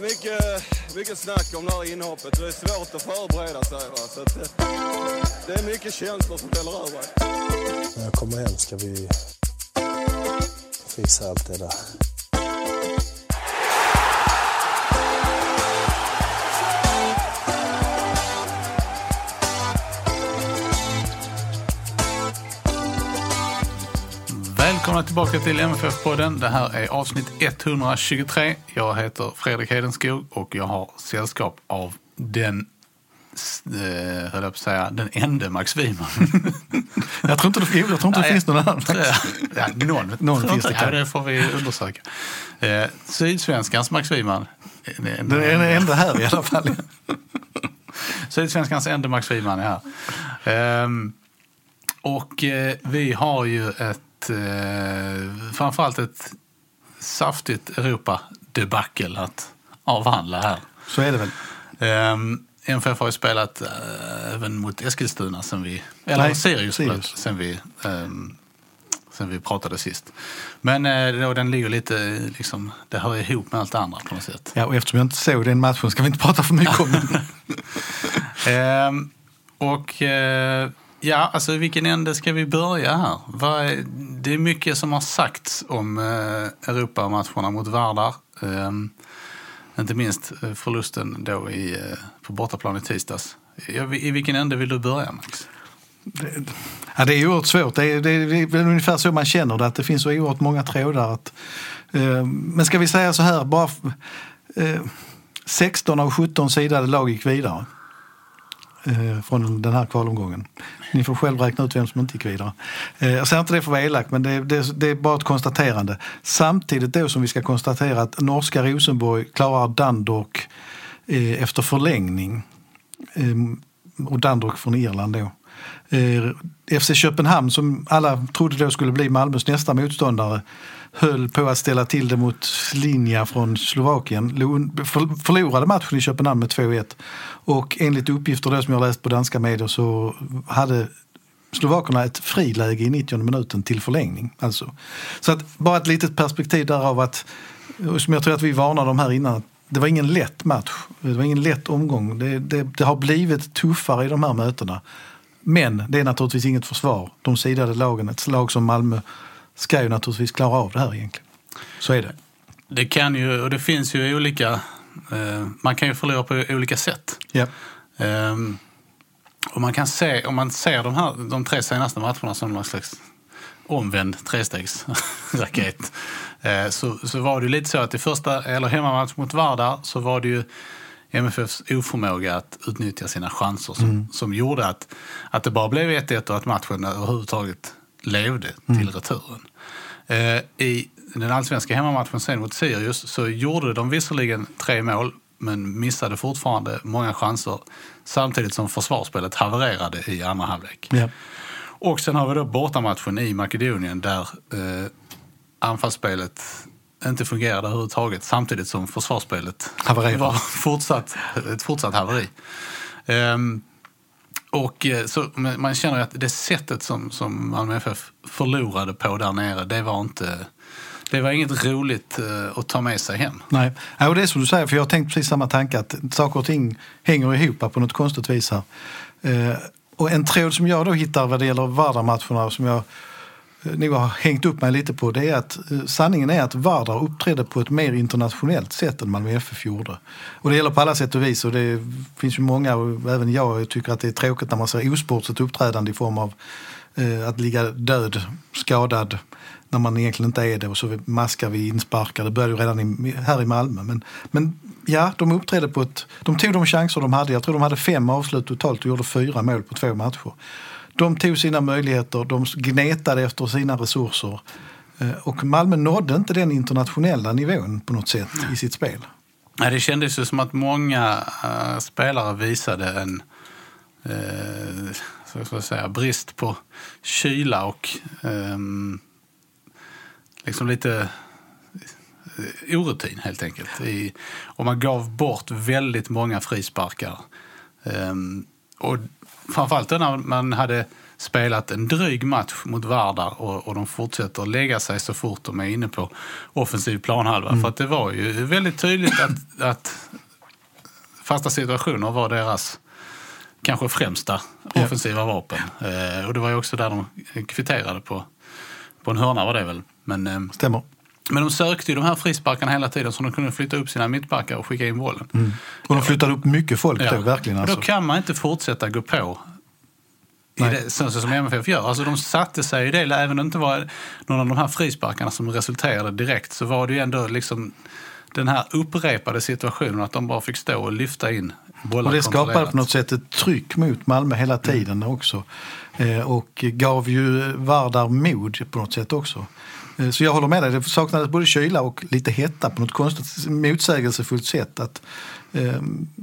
Mycket, mycket snack om det här inhoppet. Det är svårt att förbereda sig. Va? Så att, eh, det är mycket känslor som fäller över. När jag kommer hem ska vi fixa allt det där. Välkomna tillbaka till MFF-podden. Det här är avsnitt 123. Jag heter Fredrik Hedenskog och jag har sällskap av den eh, höll jag på att säga, den ende Max Wiman. Jag tror inte det, jag tror inte det finns någon annan. ja, någon, Någon finns det ja, kanske. det får vi undersöka. Eh, Sydsvenskans Max Wiman. Den enda här i alla fall. Sydsvenskans enda Max Wiman är här. Ehm, och eh, vi har ju ett, eh, framförallt ett saftigt Europa-debacle att avhandla här. Så är det väl. Um, MFF har ju spelat eh, även mot Eskilstuna sen vi, eller Nej, Sirius, Sirius. sen vi, ehm, sen vi pratade sist. Men eh, då, den ligger lite, liksom, det hör ihop med allt det andra på något sätt. Ja, och eftersom jag inte såg den matchen ska vi inte prata för mycket om den. Ehm, och eh, ja, alltså i vilken ände ska vi börja här? Vad är, det är mycket som har sagts om eh, Europamatcherna mot Vardar. Eh, inte minst eh, förlusten då i, eh, på bortaplan i tisdags. Ja, I vilken ände vill du börja Max? Ja, det är oerhört svårt. Det är, det, är, det är väl ungefär så man känner det, att det finns så oerhört många trådar. Att, eh, men ska vi säga så här, bara eh, 16 av 17 sidade lag gick vidare Eh, från den här kvalomgången. Ni får själv räkna ut vem som inte gick vidare. Eh, jag säger inte det för att vara elak, men det, det, det är bara ett konstaterande. Samtidigt då som vi ska konstatera att norska Rosenborg klarar Dundalk eh, efter förlängning. Eh, och Dundalk från Irland då. Eh, FC Köpenhamn som alla trodde då skulle bli Malmös nästa motståndare höll på att ställa till det mot Slinja från Slovakien. Lo- Förlorade matchen i Köpenhamn med 2-1 och enligt uppgifter då som jag läst på danska medier så hade Slovakerna ett friläge i 90 minuten till förlängning. Alltså. Så att bara ett litet perspektiv därav att, som jag tror att vi varnade om här innan, det var ingen lätt match. Det var ingen lätt omgång. Det, det, det har blivit tuffare i de här mötena. Men det är naturligtvis inget försvar. De sidade lagen, ett lag som Malmö, ska ju naturligtvis klara av det här egentligen. Så är det. Det kan ju, och det finns ju olika, eh, man kan ju förlora på olika sätt. Ja. Ehm, och man kan se, om man ser de, här, de tre senaste matcherna som någon slags omvänd trestegsraket eh, så, så var det ju lite så att i första, eller hemmamatch mot Vardar så var det ju MFFs oförmåga att utnyttja sina chanser som, som gjorde att, att det bara blev 1-1 och att matchen överhuvudtaget levde till returen. Eh, I den allsvenska hemmamatchen sen mot Sirius så gjorde de visserligen tre mål men missade fortfarande många chanser samtidigt som försvarsspelet havererade i andra halvlek. Ja. Och sen har vi då bortamatchen i Makedonien där eh, anfallsspelet inte fungerade överhuvudtaget samtidigt som försvarsspelet Havererade. var fortsatt, ett fortsatt haveri. Ehm, och eh, så, man känner att det sättet som, som Malmö FF förlorade på där nere, det var inte... Det var inget roligt eh, att ta med sig hem. Nej, ja, och det är som du säger, för jag har tänkt precis samma tanke att saker och ting hänger ihop på något konstigt vis här. Eh, och en tråd som jag då hittar vad det gäller Vardar-matcherna som jag Eh, nog har hängt upp mig lite på det är att eh, sanningen är att Vardar uppträdde på ett mer internationellt sätt än Malmö FF gjorde. Och det gäller på alla sätt och vis och det finns ju många och även jag tycker att det är tråkigt när man ser osportsligt uppträdande i form av eh, att ligga död, skadad när man egentligen inte är det och så maskar vi insparkar. Det började ju redan i, här i Malmö. Men, men ja, de uppträdde på ett... De tog de chanser de hade. Jag tror de hade fem avslut totalt och gjorde fyra mål på två matcher. De tog sina möjligheter, de gnetade efter sina resurser. Eh, och Malmö nådde inte den internationella nivån på något sätt i sitt spel. Ja, det kändes ju som att många eh, spelare visade en eh, så ska jag säga, brist på kyla och ehm, liksom lite eh, orutin helt enkelt. I, och man gav bort väldigt många frisparkar. Ehm, och framförallt när man hade spelat en dryg match mot Vardar och, och de fortsätter lägga sig så fort de är inne på offensiv planhalva. För att det var ju väldigt tydligt att, att fasta situationer var deras kanske främsta offensiva vapen. Eh, och det var ju också där de kvitterade på, på en hörna var det väl. Men, eh, Stämmer. Men de sökte ju de här frisparkarna hela tiden så de kunde flytta upp sina mittbackar och skicka in bollen. Och de flyttade upp mycket folk Ja. då, verkligen. Och Alltså. Då kan man inte fortsätta gå på det, så, som MFF gör. Alltså de satte sig i det, även om det inte var någon av de här frisparkarna som resulterade direkt så var det ju ändå liksom den här upprepade situationen att de bara fick stå och lyfta in bollar Och det skapade på något sätt ett tryck mot Malmö hela tiden också. Eh, och gav ju Vardar mod på något sätt också. Eh, så jag håller med dig, det saknades både kyla och lite hetta på något konstigt motsägelsefullt sätt. Att, eh,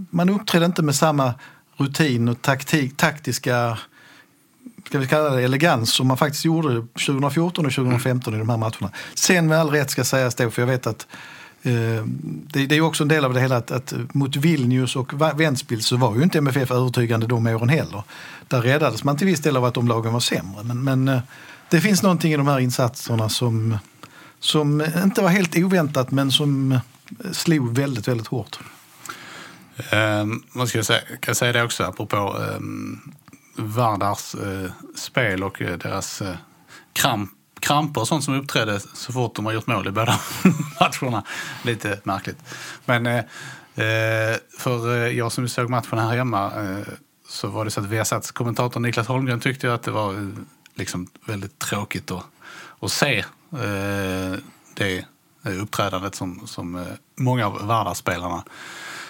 man uppträdde inte med samma rutin och taktik, taktiska ska vi kalla det elegans som man faktiskt gjorde 2014 och 2015 mm. i de här matcherna. Sen med all rätt ska sägas då, för jag vet att eh, det, det är också en del av det hela att, att mot Vilnius och Ventspils så var ju inte MFF övertygande de åren heller. Där räddades man till viss del av att de lagen var sämre. Men, men eh, det finns någonting i de här insatserna som, som inte var helt oväntat men som eh, slog väldigt, väldigt hårt. Um, vad ska säga? Kan säga det också apropå um, Vardars eh, spel och eh, deras kramp, kramper och sånt som uppträdde så fort de har gjort mål i båda matcherna. Lite märkligt. Men eh, för jag som såg matchen här hemma eh, så var det så att Viasats kommentator Niklas Holmgren tyckte att det var liksom väldigt tråkigt att, att se eh, det uppträdandet som, som eh, många av Vardar-spelarna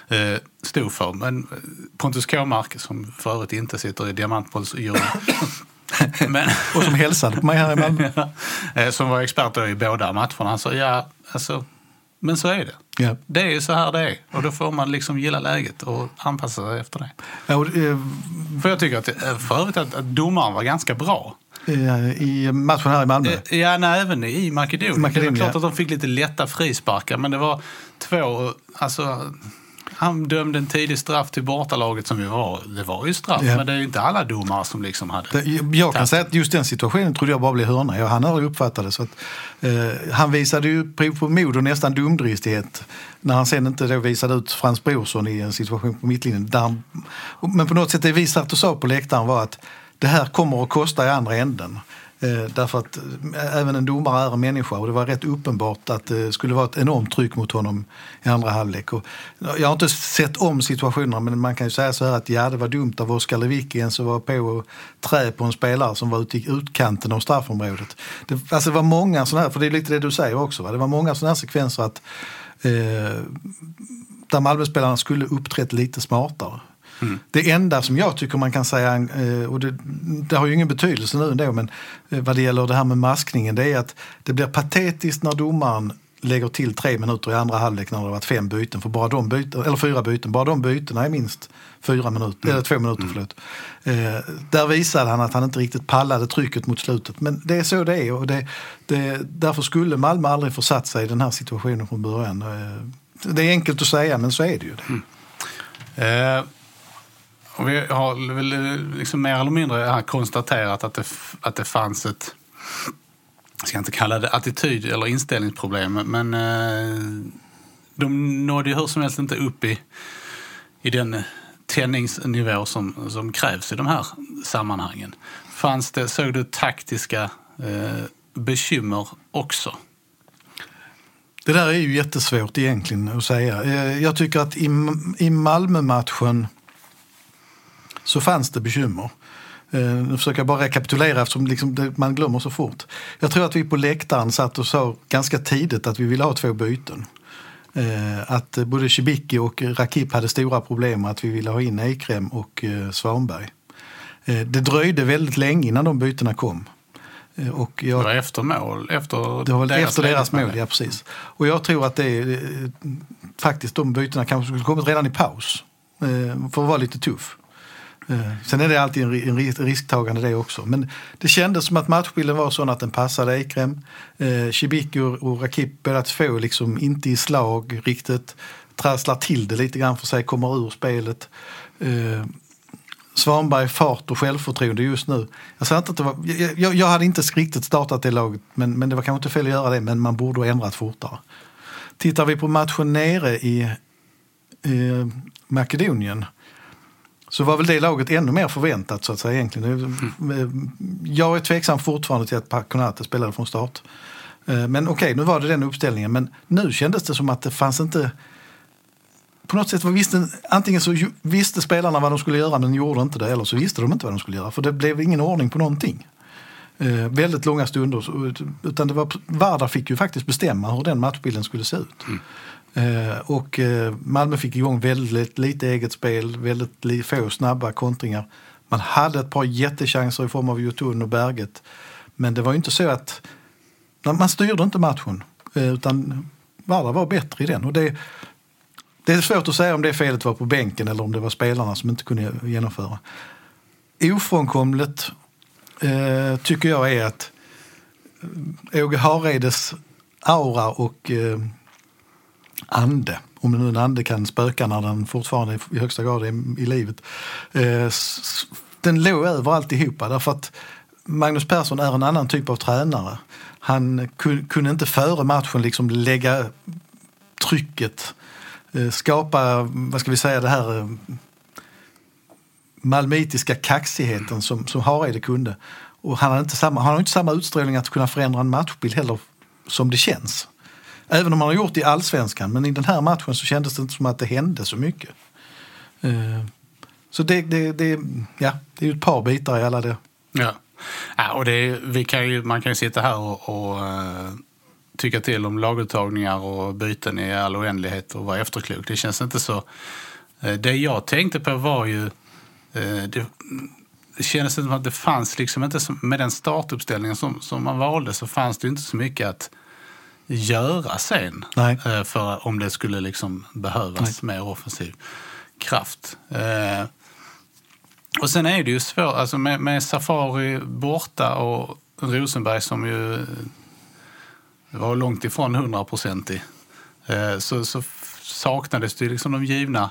eh, stod för. Men eh, Pontus Kåmark, som för övrigt inte sitter i Diamantbollsjuryn, men Och som hälsade på mig här i Malmö. eh, som var expert i båda matcherna, han sa ja, alltså, men så är det. Ja. Det är ju så här det är och då får man liksom gilla läget och anpassa sig efter det. Ja, och, eh, För jag tycker att, för övrigt att, att domaren var ganska bra. Eh, I matchen här i Malmö. Eh, Ja, nej, även i Makedonien. Makedonien, det var klart att de fick lite lätta frisparkar, men det var två... Alltså, han dömde en tidig straff till bortalaget som ju var, det var ju straff, Ja. men det är ju inte alla domare som liksom hade... Det- Jag kan säga att just den situationen trodde jag bara blev hörna. Jag hann aldrig uppfatta det. Så att, eh, han visade ju prov på mod och nästan dumdristighet när han sen inte då visade ut Frans Brorsson i en situation på mittlinjen. Där han, men på något sätt det vi satt och sa på läktaren var att det här kommer att kosta i andra änden. Eh, därför att eh, även en domare är en människa och det var rätt uppenbart att det skulle vara ett enormt tryck mot honom i andra halvlek. Och eh, jag har inte sett om situationerna men man kan ju säga så här att ja, det var dumt av Oskar Lewicki ens att vara på och trä på en spelare som var ute i utkanten av straffområdet. Det, alltså det var många sådana här, för det är lite det du säger också, va? det var många sådana här sekvenser att eh, där Malmöspelarna skulle uppträtt lite smartare. Det enda som jag tycker man kan säga, eh, och det, det har ju ingen betydelse nu ändå, men eh, vad det gäller det här med maskningen, det är att det blir patetiskt när domaren lägger till tre minuter i andra halvlek när det har varit fem byten, för bara de byten, eller fyra byten, bara de bytena är minst fyra minuter, eller två minuter förlåt. Eh, där visade han att han inte riktigt pallade trycket mot slutet, men det är så det är och det, det, därför skulle Malmö aldrig försatt sig i den här situationen från början. Eh, det är enkelt att säga, men så är det ju. Eh, och vi har väl eh, liksom mer eller mindre konstaterat att det, att det fanns ett, jag ska inte kalla det attityd eller inställningsproblem, men eh, de nådde ju hur som helst inte upp i, i den tändningsnivå som, som krävs i de här sammanhangen. Fanns det, såg du taktiska eh, bekymmer också? Det där är ju jättesvårt egentligen att säga. Eh, jag tycker att i, i Malmö-matchen så fanns det bekymmer. Eh, Nu försöker jag bara rekapitulera eftersom liksom det, man glömmer så fort. Jag tror att vi på läktaren satt och sa ganska tidigt att vi ville ha två byten. Eh, Att både Cibicki och Rakip hade stora problem och att vi ville ha in Eikrem och eh, Svanberg. Det dröjde väldigt länge innan de bytena kom. Och Det jag, var efter mål, efter det var väl efter deras mål, ja precis. Och jag tror att det faktiskt de bytena kanske skulle kommit redan i paus. För att vara lite tuff. Eh, sen är det alltid en risktagande det också. Men det kändes som att matchbilden var sån att den passade Ekrem. Eh, och Rakip båda två liksom inte i slag riktigt. Trasslar till det lite grann för sig, kommer ur spelet. Eh, Svanberg fart och självförtroende just nu. Jag, inte att det var, jag, jag, jag hade inte riktigt startat det laget, men, men det var kanske inte fel att göra det, men man borde ha ändrat fortare. Tittar vi på matchen nere i eh, Makedonien så var väl det laget ännu mer förväntat så att säga egentligen. Eh, Jag är tveksam fortfarande till att Konate spelade från start. Eh, Men okej, nu var det den uppställningen. Men nu kändes det som att det fanns inte... På något sätt var visste, antingen så visste spelarna vad de skulle göra men gjorde inte det eller så visste de inte vad de skulle göra. För det blev ingen ordning på någonting. Eh, väldigt långa stunder. Utan det var, Vardar fick ju faktiskt bestämma hur den matchbilden skulle se ut. Eh, Eh, och eh, Malmö fick igång väldigt lite eget spel, väldigt få snabba kontringar. Man hade ett par jättechanser i form av Jotun och Berget. Men det var ju inte så att... Man styrde inte matchen. Eh, utan Vardar var bättre i den. Och det, det är svårt att säga om det felet var på bänken eller om det var spelarna som inte kunde genomföra. Ofrånkomligt eh, tycker jag är att Åge Hareides aura och eh, ande, om nu en ande kan spöka när den fortfarande är i högsta grad är i livet, eh, den låg över alltihopa därför att Magnus Persson är en annan typ av tränare. Han kunde inte före matchen liksom lägga trycket, eh, skapa, vad ska vi säga, det här eh, malmöitiska kaxigheten som, som Hareide kunde. Och han har, inte samma, han har inte samma utstrålning att kunna förändra en matchbild heller som det känns. Även om man har gjort det i allsvenskan, men i den här matchen så kändes det inte som att det hände så mycket. Eh, så det, det, det, ja, det är ju ett par bitar i alla det. Ja. ja och det vi kan ju, man kan ju sitta här och, och eh, tycka till om laguttagningar och byten i all oändlighet och vara efterklok. Det känns inte så... Eh, det jag tänkte på var ju... det, det kändes som att det fanns liksom inte... Med den startuppställningen som, som man valde så fanns det inte så mycket att göra sen. Nej. eh, För om det skulle liksom behövas mer offensiv kraft. Eh, och sen är det ju svårt, alltså med, med Safari borta och Rosenberg som ju var långt ifrån hundraprocentig eh, så, så saknades det liksom de givna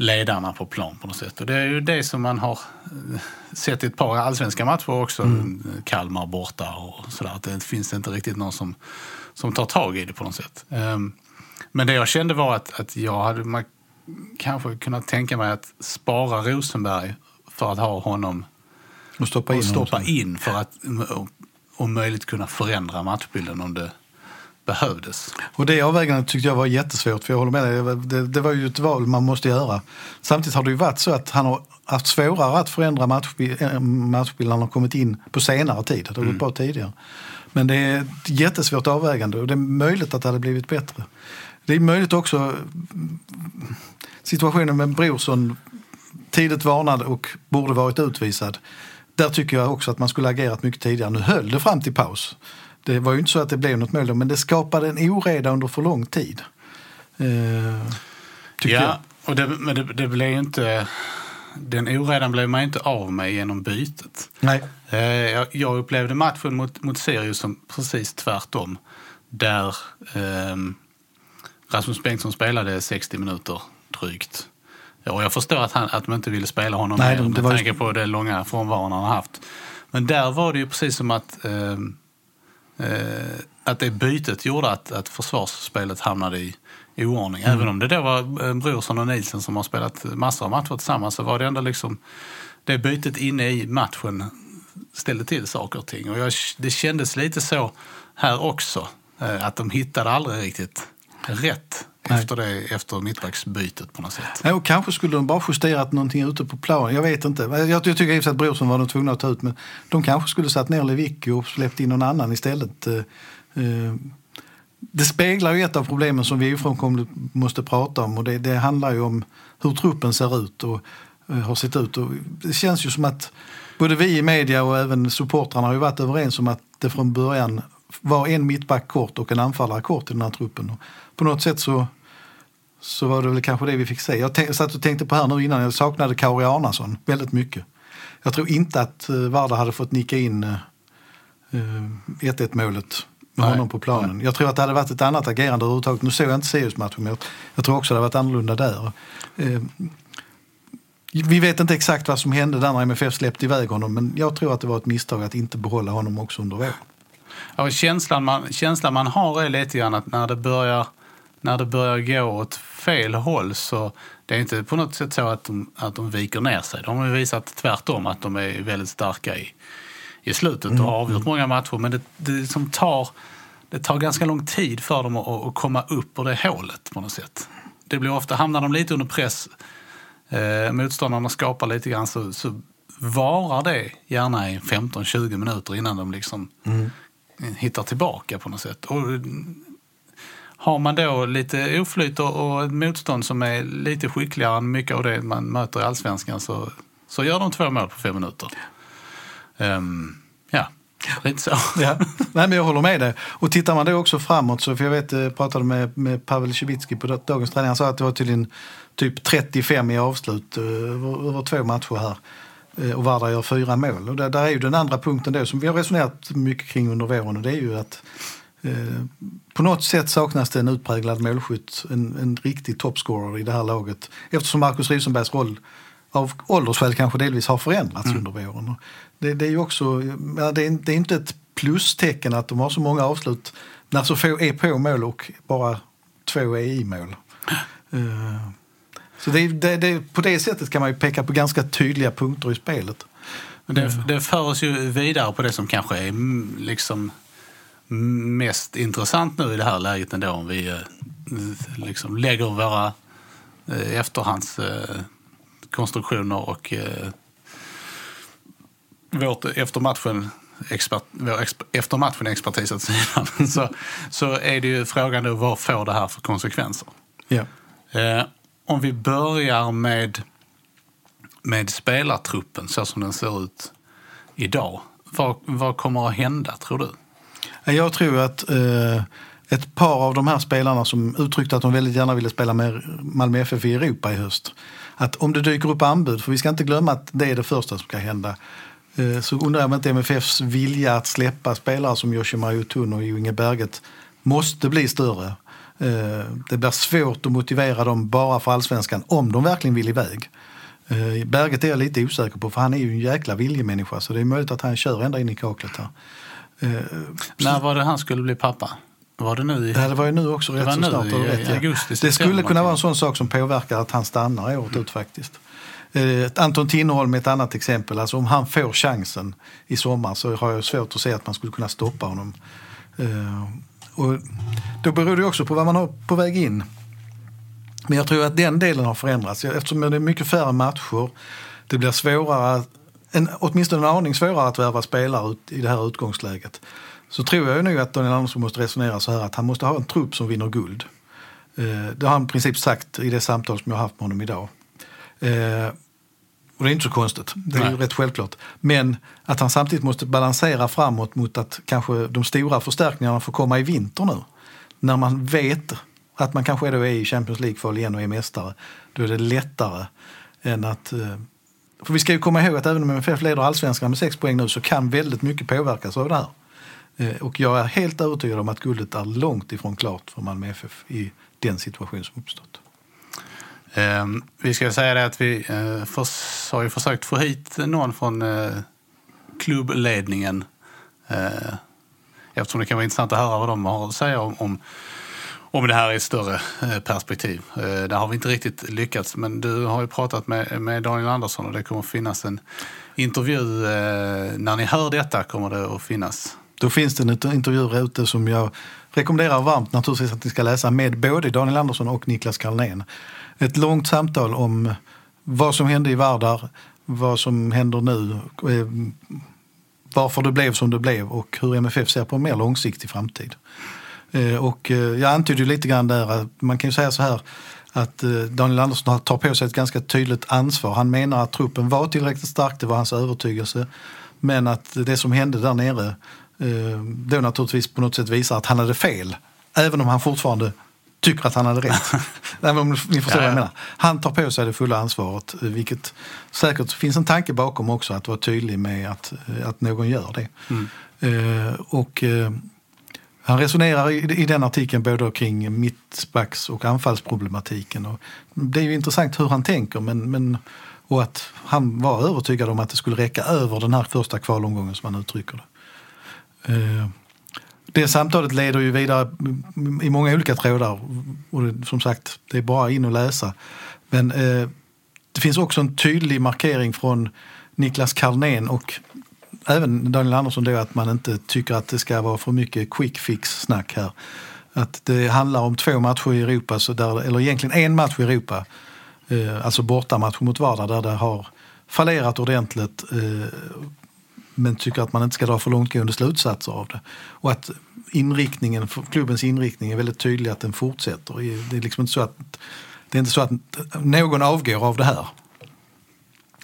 ledarna på plan på något sätt. Och det är ju det som man har eh, sett i ett par allsvenska matcher också. Kalmar borta och sådär. Att det finns inte riktigt någon som, som tar tag i det på något sätt. Ehm, Men det jag kände var att, att jag hade man kanske kunnat tänka mig att spara Rosenberg för att ha honom Och stoppa in och stoppa in för att om möjligt kunna förändra matchbilden om det behövdes. Och det avvägandet tyckte jag var jättesvårt, för jag håller med dig. Det, det var ju ett val man måste göra. Samtidigt har det ju varit så att han har haft svårare att förändra eh, matchbilden när han har kommit in på senare tid. Det har gått bra tidigare. Men det är ett jättesvårt avvägande och det är möjligt att det hade blivit bättre. Det är möjligt också mm, situationen med Brorsson tidigt varnad och borde varit utvisad. Där tycker jag också att man skulle agerat mycket tidigare. Nu höll det fram till paus. Det var ju inte så att det blev något mål då, men det skapade en oreda under för lång tid. Eh, tycker jag. Ja, och det, men det, det blev ju inte... Den oredan blev man ju inte av med genom bytet. Nej. Eh, Jag, jag upplevde matchen mot, mot Sirius som precis tvärtom. Där ehm, Rasmus Bengtsson spelade 60 minuter drygt. Ja, Och jag förstår att, han, att man inte ville spela honom Nej, mer det med tanke på den långa frånvaron han haft. Men där var det ju precis som att, eh, Eh, att det bytet gjorde att, att försvarsspelet hamnade i i oordning. Mm. Även om det då var eh, Brorsson och Nielsen som har spelat massor av matcher tillsammans så var det ändå liksom det bytet inne i matchen ställde till saker och ting. Och jag, det kändes lite så här också. Eh, att de hittade aldrig riktigt rätt Nej. efter, det, efter mittbacksbytet på något sätt. Ja, och kanske skulle de bara justerat någonting ute på planen. Jag vet inte. Jag, jag tycker i att Brorsson var de tvungna att ta ut. Men de kanske skulle satt ner Lewicki och släppt in någon annan istället. Eh, eh, Det speglar ju ett av problemen som vi ofrånkomligt måste prata om. Och det, det handlar ju om hur truppen ser ut och eh, har sett ut. Och det känns ju som att både vi i media och även supportrarna har ju varit överens om att det från början var en mittback kort och en anfallare kort i den här truppen. På något sätt så, så var det väl kanske det vi fick se. Jag satt och tänkte på här nu innan, jag saknade Kauri Arnason väldigt mycket. Jag tror inte att uh, Varda hade fått nicka in uh, 1-1 målet med Nej, honom på planen. Jag tror att det hade varit ett annat agerande överhuvudtaget. Nu såg jag inte Sirius-matchen, men jag, jag tror också det hade varit annorlunda där. Eh, vi vet inte exakt vad som hände där när MFF släppte iväg honom, men jag tror att det var ett misstag att inte behålla honom också under våren. Ja, känslan, man, känslan man har är lite grann att när det börjar, när det börjar gå åt fel håll så det är inte på något sätt så att de, att de viker ner sig. De har ju visat tvärtom att de är väldigt starka i, i slutet och har avgjort många matcher. Men det, det, som tar, det tar ganska lång tid för dem att, att komma upp ur det hålet på något sätt. Det blir ofta, hamnar de lite under press, eh, motståndarna skapar lite grann så, så varar det gärna i 15-20 minuter innan de liksom hittar tillbaka på något sätt. Och har man då lite oflyt och, ett motstånd som är lite skickligare än mycket av det man möter i allsvenskan så, så gör de två mål på fem minuter. Um, ja, lite så. Ja, Nej, men jag håller med dig. Och tittar man då också framåt, så, för jag vet, jag pratade med, med Pavel Cibicki på dagens träning, han sa att det var tydligen typ 35 i avslut eh, över, över två matcher här. Eh, och Varda gör fyra mål. Och där, där är ju den andra punkten då, som vi har resonerat mycket kring under våren, och det är ju att eh, på något sätt saknas det en utpräglad målskytt, en, en riktig toppscorer i det här laget. Eftersom Marcus Rosenbergs roll av åldersskäl kanske delvis har förändrats under våren. Det, det är ju också, det är, det är inte ett plustecken att de har så många avslut när så få är på mål och bara två är i mål. Eh, Så det, det, det, på det sättet kan man ju peka på ganska tydliga punkter i spelet. Det, det för oss ju vidare på det som kanske är mm, liksom mest intressant nu i det här läget ändå om vi eh, liksom lägger våra eh, efterhandskonstruktioner och eh, vårt efter matchen expert, vår efter matchen expertis åt sidan så, så är det ju frågan då vad får det här för konsekvenser? Ja. Eh, om vi börjar med, med spelartruppen så som den ser ut idag. Vad, vad kommer att hända tror du? Eh, jag tror att eh, ett par av de här spelarna som uttryckte att de väldigt gärna ville spela med Malmö FF i Europa i höst. Att om det dyker upp anbud, för vi ska inte glömma att det är det första som ska hända. Eh, så undrar jag om inte MFFs vilja att släppa spelare som Yoshimar Yotun och Inge Berget måste bli större. Eh, det blir svårt att motivera dem bara för allsvenskan om de verkligen vill iväg. Eh, Berget är jag lite osäker på för han är ju en jäkla viljemänniska så det är möjligt att han kör ända in i kaklet här. Eh, När var det han skulle bli pappa? Var det nu i... Ja, det var ju nu också rätt så nu snart. i- rätt, ja. augusti, det skulle kunna vara en sån sak som påverkar att han stannar året ut faktiskt. Eh, Anton Tinnerholm är ett annat exempel. Alltså om han får chansen i sommar så har jag svårt att se att man skulle kunna stoppa honom. Eh, och då beror det också på vad man har på väg in. Men jag tror att den delen har förändrats eftersom det är mycket färre matcher. Det blir svårare, en, åtminstone en aning svårare att värva spelare ut, i det här utgångsläget. Så tror jag ju nu att Daniel Andersson måste resonera så här att han måste ha en trupp som vinner guld. Eh, det har han i princip sagt i det samtal som jag har haft med honom idag. Eh, och det är inte så konstigt, det är ju Nej. rätt självklart. Men att han samtidigt måste balansera framåt mot att kanske de stora förstärkningarna får komma i vinter nu. När man vet att man kanske är i Champions League-kval igen och är mästare. Då är det lättare än att... För vi ska ju komma ihåg att även om MFF leder allsvenskan med sex poäng nu så kan väldigt mycket påverkas av det här. Eh, och jag är helt övertygad om att guldet är långt ifrån klart för Malmö FF i den situation som uppstått. Eh, vi ska säga det att vi eh, förs- har ju försökt få hit någon från eh, klubbledningen. Eh, eftersom det kan vara intressant att höra vad de har att säga om, om, om det här i ett större eh, perspektiv. Eh, där har vi inte riktigt lyckats. Men du har ju pratat med, med Daniel Andersson och det kommer att finnas en intervju. Eh, när ni hör detta kommer det att finnas. Då finns det en intervju ute som jag rekommenderar varmt naturligtvis att ni ska läsa med både Daniel Andersson och Niklas Karlnén. Ett långt samtal om vad som hände i Vardar, vad som händer nu, varför det blev som det blev och hur MFF ser på en mer långsiktig framtid. Eh, Och eh, jag antydde lite grann där att man kan ju säga så här att eh, Daniel Andersson tar på sig ett ganska tydligt ansvar. Han menar att truppen var tillräckligt stark, det var hans övertygelse. Men att det som hände där nere då naturligtvis på något sätt visar att han hade fel. Även om han fortfarande tycker att han hade rätt. Nej, men ni förstår vad jag menar. Han tar på sig det fulla ansvaret, vilket säkert finns en tanke bakom också att vara tydlig med att, att någon gör det. Eh, och han resonerar i, i den artikeln både kring mittbacks och anfallsproblematiken. Och det är ju intressant hur han tänker men, men, och att han var övertygad om att det skulle räcka över den här första kvalomgången som han uttrycker det. Eh, det samtalet leder ju vidare i många olika trådar och det, som sagt, det är bara in och läsa. Men eh, det finns också en tydlig markering från Niklas Carlnén och även Daniel Andersson då att man inte tycker att det ska vara för mycket quick fix-snack här. Att det handlar om två matcher i Europa, så där, eller egentligen en match i Europa, eh, alltså bortamatch mot Vardar där det har fallerat ordentligt eh, men tycker att man inte ska dra för långtgående slutsatser av det. Och att inriktningen, klubbens inriktning är väldigt tydlig att den fortsätter. Det är liksom inte så att, det är inte så att någon avgår av det här.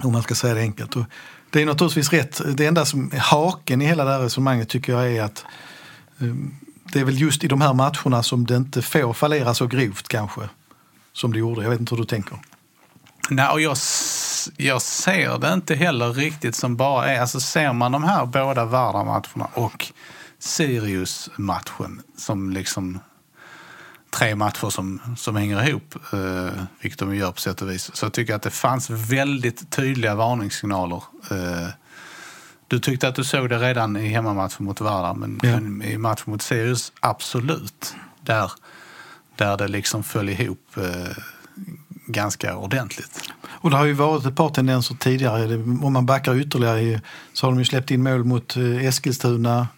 Om man ska säga det enkelt. Och det är naturligtvis rätt. Det enda som är haken i hela det här resonemanget tycker jag är att ehm, det är väl just i de här matcherna som det inte får fallera så grovt kanske. Som det gjorde. Jag vet inte hur du tänker. Nej, och jag, jag ser det inte heller riktigt som bara är... Alltså ser man de här båda Vardar-matcherna och Sirius-matchen som liksom tre matcher som, som hänger ihop, eh, vilket de gör på sätt och vis, så tycker jag att det fanns väldigt tydliga varningssignaler. Eh, du tyckte att du såg det redan i hemmamatchen mot Vardar, men, Ja. men i matchen mot Sirius, absolut. Där, där det liksom föll ihop eh, ganska ordentligt. Och det har ju varit ett par tendenser tidigare. Om man backar ytterligare så har de ju släppt in mål mot eh, Eskilstuna,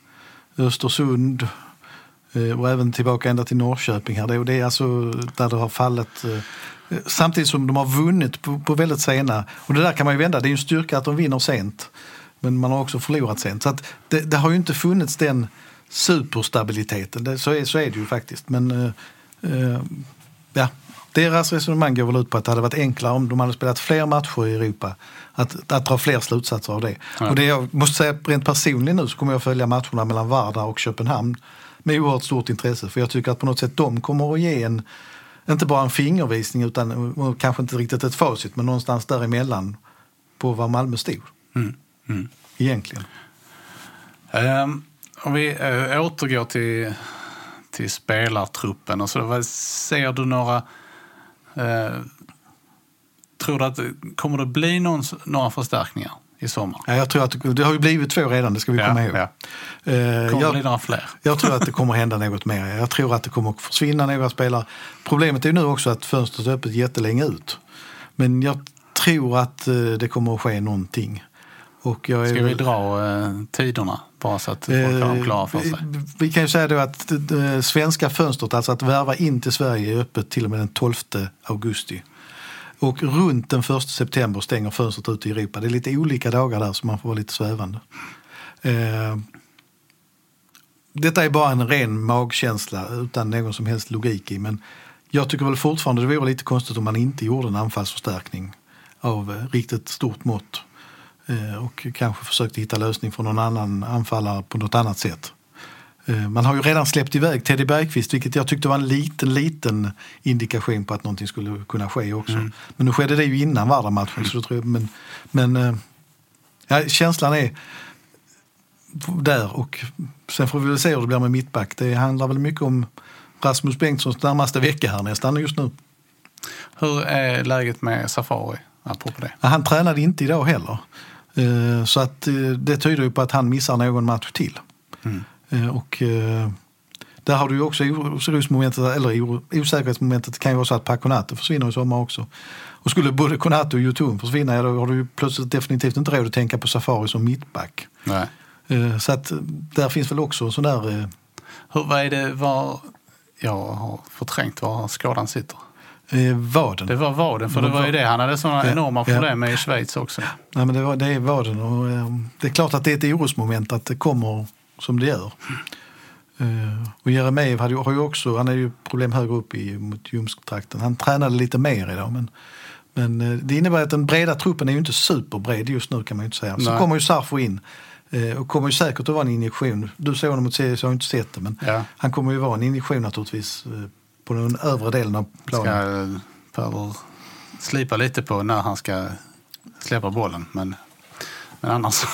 Östersund och även tillbaka ända till Norrköping. Här. Det är- alltså där det har fallit. eh, Samtidigt som de har vunnit på, väldigt sena. Och det där kan man ju vända. Det är en styrka att de vinner sent. Men man har också förlorat sent. Så att det, det har ju inte funnits den superstabiliteten. Det, så, är, så är det ju faktiskt. Men eh, eh, ja, deras resonemang går väl ut på att det hade varit enklare om de hade spelat fler matcher i Europa. Att, att dra fler slutsatser av det. Ja. Och det jag måste säga rent personligen nu så kommer jag följa matcherna mellan Vardar och Köpenhamn med oerhört stort intresse. För jag tycker att på något sätt de kommer att ge en, inte bara en fingervisning utan kanske inte riktigt ett facit men någonstans däremellan på var Malmö stod. Mm. Mm. Egentligen. Um, om vi uh, återgår till, till spelartruppen. Och så, vad, ser du några... eh, tror du att kommer det bli någon, några förstärkningar i sommar? Ja, jag tror att det, det har ju blivit två redan, det ska vi Ja, komma ihåg. ja. Eh, Kommer det jag- bli några fler? Jag tror att det kommer hända något mer. Jag tror att det kommer att försvinna några spelare. Problemet är ju nu också att fönstret är öppet jättelänge ut. Men jag tror att eh, det kommer att ske någonting. Och jag är Ska vi dra eh, tiderna bara så att folk har dem klara för sig? Eh, vi, kan ju säga då att det, det svenska fönstret, alltså att värva in till Sverige, är öppet till och med den 12 augusti. Och runt den 1 september stänger fönstret ut i Europa. Det är lite olika dagar där så man får vara lite svävande. Eh, detta är bara en ren magkänsla utan någon som helst logik i. Men jag tycker väl fortfarande det vore lite konstigt om man inte gjorde en anfallsförstärkning av eh, riktigt stort mått. Eh, och kanske försökte hitta lösning för någon annan anfallare på något annat sätt. Eh, Man har ju redan släppt iväg Teddy Bergqvist vilket jag tyckte var en liten, liten indikation på att någonting skulle kunna ske också. Men nu skedde det ju innan Vardar-matchen. Tror jag, men men eh, ja, känslan är där och sen får vi väl se hur det blir med mittback. Det handlar väl mycket om Rasmus Bengtssons närmaste vecka här nästan just nu. Hur är läget med Safari, apropå det? Ja, Han tränade inte idag heller. Eh, Så att det tyder ju på att han missar någon match till. Eh, Och eh, där har du också orosmomentet, eller osäkerhetsmomentet. Kan ju vara så att Paconato försvinner i sommar också. Och skulle både Konato och Yotun försvinna, ja, då har du plötsligt definitivt inte råd att tänka på Safari som mittback. Nej. Eh, Så att eh, där finns väl också sån där... eh, Hur, vad är det, var, jag har förträngt var skadan sitter. Eh, vaden. Det var vaden, för det var ju det. Han hade sådana Ja, enorma problem med i Schweiz också. Nej, men det, var, det är vaden och eh, det är klart att det är ett orosmoment att det kommer som det gör. Eh, och Jeremejeff hade har ju också, han har ju problem högre upp i, mot Ljumsktrakten. Han tränade lite mer idag. Men, men eh, det innebär att den breda truppen är ju inte superbred just nu kan man ju inte säga. Så Nej. kommer ju Sarfo in. eh, Och kommer ju säkert att vara en injektion. Du såg honom mot Sirius, jag har inte sett det. Men Ja. han kommer ju vara en injektion naturligtvis på den övre delen av Ska, planen. eh, behöver slipa lite på när han ska släppa bollen. Men, men annars...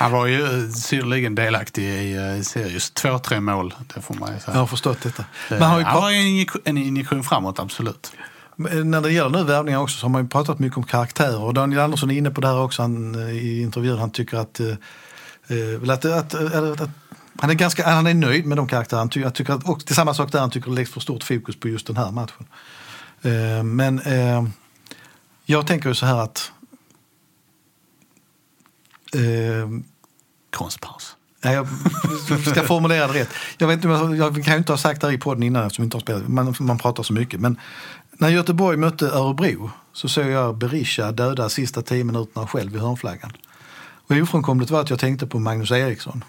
han var ju eh, synnerligen delaktig i eh, Sirius två, tre mål. Det får man ju Jag säga. har förstått detta. Eh, Man har ju han var ju en injektion, framåt, absolut. När det gäller nu värvningar också så har man ju pratat mycket om karaktärer. Och Daniel Andersson är inne på det här också han, i intervjun. Han tycker att, eh, att, att, att, att han är, ganska, han är nöjd med de karaktärerna. Han tycker, jag tycker att, och det är samma sak där, han tycker det läggs för stort fokus på just den här matchen. Eh, men eh, jag tänker ju så här att eh, Konstpaus. Nej, jag ska formulera det rätt. Jag, vet, inte, jag jag kan ju inte ha sagt det här i podden innan eftersom vi inte har spelat. Man, man pratar så mycket. Men när Göteborg mötte Örebro så såg jag Berisha döda sista tio minuterna själv i hörnflaggan. Och ofrånkomligt var att jag tänkte på Magnus Eriksson.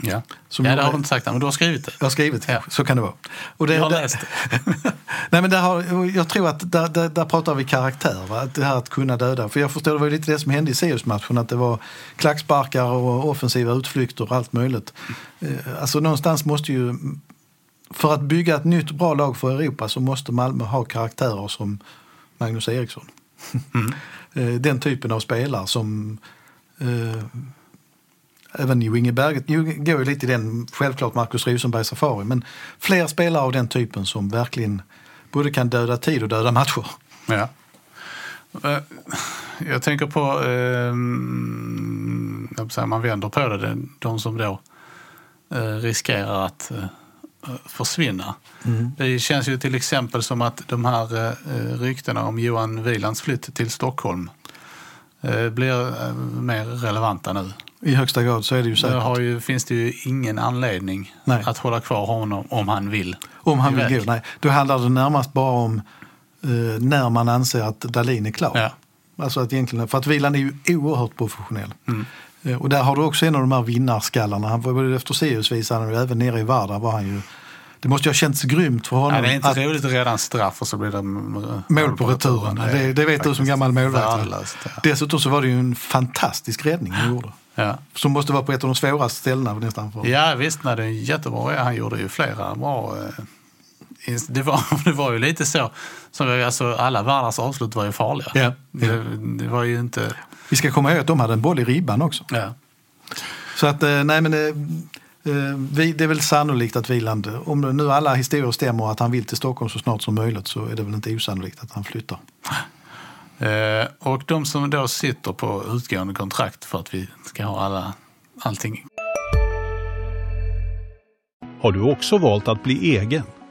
Ja, Som ja det har du inte sagt, men du har skrivit det. Jag har skrivit, Ja. så kan det vara. Och det, Jag har det- läst Nej, men där har, jag tror att där, där, där pratar vi karaktär, va? Att det här att kunna döda. För jag förstår, det var lite det som hände i Sirius-matchen, att det var klacksparkar och offensiva utflykter och allt möjligt. Eh, Alltså någonstans måste ju, för att bygga ett nytt bra lag för Europa så måste Malmö ha karaktärer som Magnus Eriksson. Eh, Den typen av spelare som eh, Även Jo Inge Berget går ju lite i den, självklart Marcus Rosenberg Safari, men fler spelare av den typen som verkligen både kan döda tid och döda matcher. Ja. Eh, Jag tänker på, eh, man vänder på det, de som då eh, riskerar att eh, försvinna. Det känns ju till exempel som att de här ryktena om Johan Wielands flytt till Stockholm blir eh, mer relevanta nu. I högsta grad så är det ju Det säkert. har ju, finns det ju ingen anledning Nej. att hålla kvar honom om han vill. Om han vill gå. Nej, då handlar det närmast bara om eh, när man anser att Dalin är klar. Ja. Alltså att egentligen, för att Wieland är ju oerhört professionell. Mm. Eh, och där har du också en av de här vinnarskallarna. Han var efter Sirius visade han även nere i Vardar var han ju. Det måste ju ha känts grymt för honom. Nej, det är inte att, roligt att redan straff och så blir det Mål på returen. Det, det vet du som gammal målvakt. Ja. Dessutom så var det ju en fantastisk räddning han gjorde. Ja. Som måste vara på ett av de svåraste ställena nästan. För. ja, visst. Nej, det är jättebra. Han gjorde ju flera bra... eh, Det var, det var ju lite så. Som, alltså, alla världens avslut var ju farliga. Ja. Det, det var ju inte... Vi ska komma ihåg att de hade en boll i ribban också. Ja. Så att, eh, nej men eh, det är väl sannolikt att Wieland, om nu alla historier stämmer att han vill till Stockholm så snart som möjligt så är det väl inte osannolikt att han flyttar. Eh, och de som då sitter på utgående kontrakt för att vi ska ha alla, allting Har du också valt att bli egen?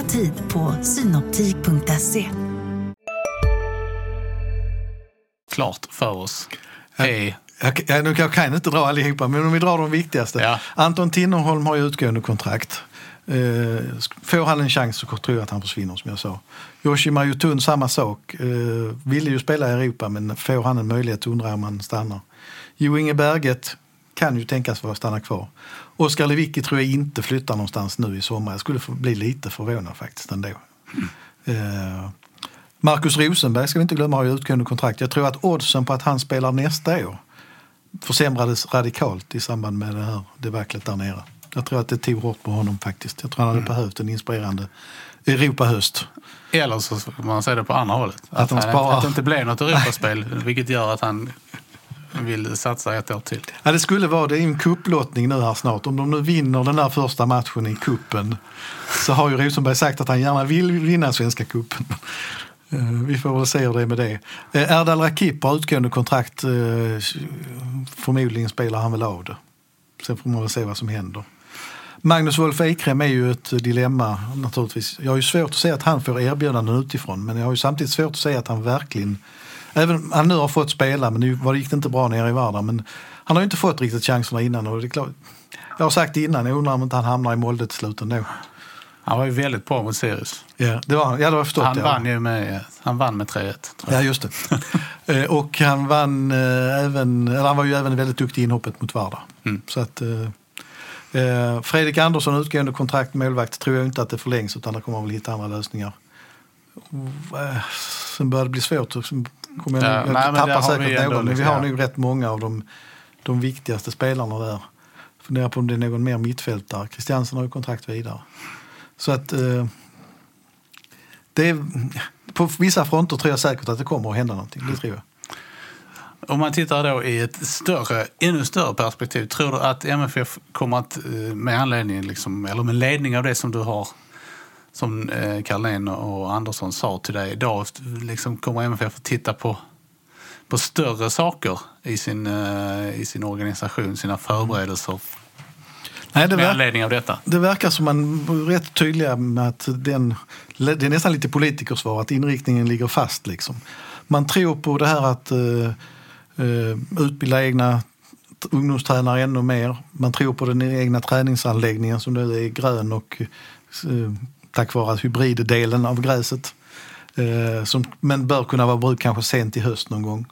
Boka tid på synoptik.se. klart för oss är... Jag, jag, nu kan- jag kan inte dra allihopa, men om vi drar de viktigaste. Ja. Anton Tinnerholm har ju utgående kontrakt. Eh, får han en chans så tror jag att han försvinner som jag sa. Yoshima Yotun samma sak. Eh, ville ju spela i Europa men får han en möjlighet undrar jag om han stannar. Jo Inge Berget kan ju tänkas vara stanna kvar. Oskar Lewicki tror jag inte flyttar någonstans nu i sommar. Jag skulle bli lite förvånad faktiskt ändå. Eh, Marcus Rosenberg ska vi inte glömma har ju utgående kontrakt. Jag tror att oddsen på att han spelar nästa år försämrades radikalt i samband med det här debaclet där nere. Jag tror att det tog hårt på honom faktiskt. Jag tror han hade behövt en inspirerande Europahöst. Eller så ska man säga det på andra hållet. Att de han- sparar. att det inte blev något Europaspel, vilket gör att han vill satsa ett år till. Ja, det skulle vara, det är ju en kupplottning nu här snart. Om de nu vinner den där första matchen i kuppen så har ju Rosenberg sagt att han gärna vill vinna Svenska cupen. Eh, vi får väl se hur det är med det. Eh, Erdal Rakip har utgående kontrakt. Eh, förmodligen spelar han väl av det. Sen får man väl se vad som händer. Magnus Wolf Ekrem är ju ett dilemma naturligtvis. Jag har ju svårt att se att han får erbjudanden utifrån men jag har ju samtidigt svårt att se att han verkligen, även om han nu har fått spela men det gick inte bra nere i Varda men han har ju inte fått riktigt chanserna innan och det är klart, jag har sagt det innan, jag undrar om inte han hamnar i Molde till slut ändå. Han var ju väldigt bra mot Sirius. Ja, det var han. Ja, det jag förstått. Han ja. vann ju med, han vann med 3-1. Ja, just det. Eh, och han vann eh, även, eller han var ju även väldigt duktig i inhoppet mot Varda. Mm. Så att, eh, eh, Fredrik Andersson, utgående kontrakt målvakt, tror jag inte att det förlängs utan där kommer man väl hitta andra lösningar. Sen börjar det bli svårt. Kommer jag, Ja, jag nej, tappar säkert någon, men vi har nog rätt många av de, de viktigaste spelarna där. Funderar på om det är någon mer mittfältare. Christiansen har ju kontrakt vidare. Så att eh, det är, på vissa fronter tror jag säkert att det kommer att hända någonting. Det tror jag. Om man tittar då i ett större, ännu större perspektiv, tror du att MFF kommer att, eh, med anledning, liksom, eller med ledning av det som du har, som eh, Carlén och Andersson sa till dig idag, liksom kommer MFF att titta på, på större saker i sin, eh, i sin organisation, sina förberedelser Nej, det, med anledning av detta? det verkar som man är rätt tydliga med att den, det är nästan lite politikersvar, att inriktningen ligger fast. Liksom. Man tror på det här att eh, utbilda egna ungdomstränare ännu mer. Man tror på den egna träningsanläggningen som nu är grön och eh, tack vare hybriddelen av gräset. Eh, som, men bör kunna vara bruk kanske sent i höst någon gång.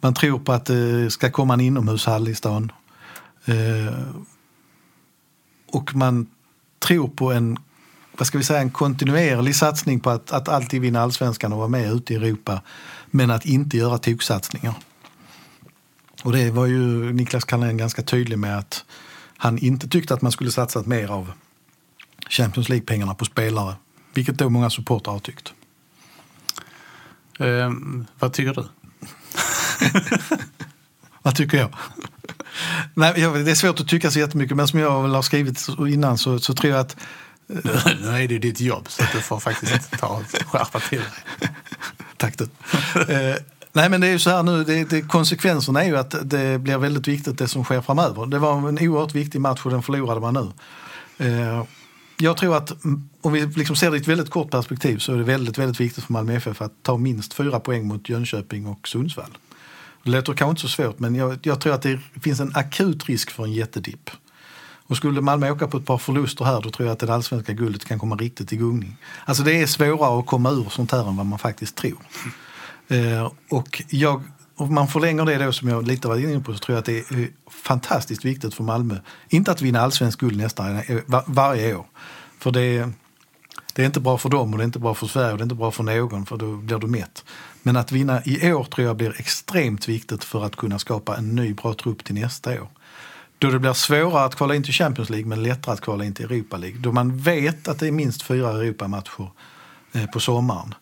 Man tror på att det ska komma en inomhushall i stan. Eh, och man tror på en, vad ska vi säga, en kontinuerlig satsning på att, att alltid vinna allsvenskan och vara med ute i Europa men att inte göra toksatsningar. Och det var ju Niklas Carlén ganska tydlig med att han inte tyckte att man skulle satsat mer av Champions League-pengarna på spelare. Vilket då många supportrar har tyckt. Eh, vad tycker du? Vad tycker jag? Nej, det är svårt att tycka så jättemycket men som jag väl har skrivit innan så, så tror jag att Nu, nu är det ju ditt jobb så du får faktiskt ta skärpa till dig. Tack du. eh, nej men det är ju så här nu, det, det, konsekvenserna är ju att det blir väldigt viktigt det som sker framöver. Det var en oerhört viktig match och den förlorade man nu. Eh, jag tror att om vi liksom ser det i ett väldigt kort perspektiv så är det väldigt, väldigt viktigt för Malmö FF att ta minst fyra poäng mot Jönköping och Sundsvall. Det låter kanske inte så svårt men jag, jag tror att det finns en akut risk för en jättedipp. Och skulle Malmö åka på ett par förluster här då tror jag att det allsvenska guldet kan komma riktigt i gungning. Alltså det är svårare att komma ur sånt här än vad man faktiskt tror. Eh, och jag, om man förlänger det då som jag lite var inne på så tror jag att det är fantastiskt viktigt för Malmö. Inte att vinna allsvensk guld nästa, eh, var, varje år. För det, det är inte bra för dem och det är inte bra för Sverige och det är inte bra för någon för då blir du mätt. Men att vinna i år tror jag blir extremt viktigt för att kunna skapa en ny bra trupp till nästa år. Då det blir svårare att kvala in till Champions League men lättare att kvala in till Europa League. Då man vet att det är minst fyra Europamatcher eh, på sommaren.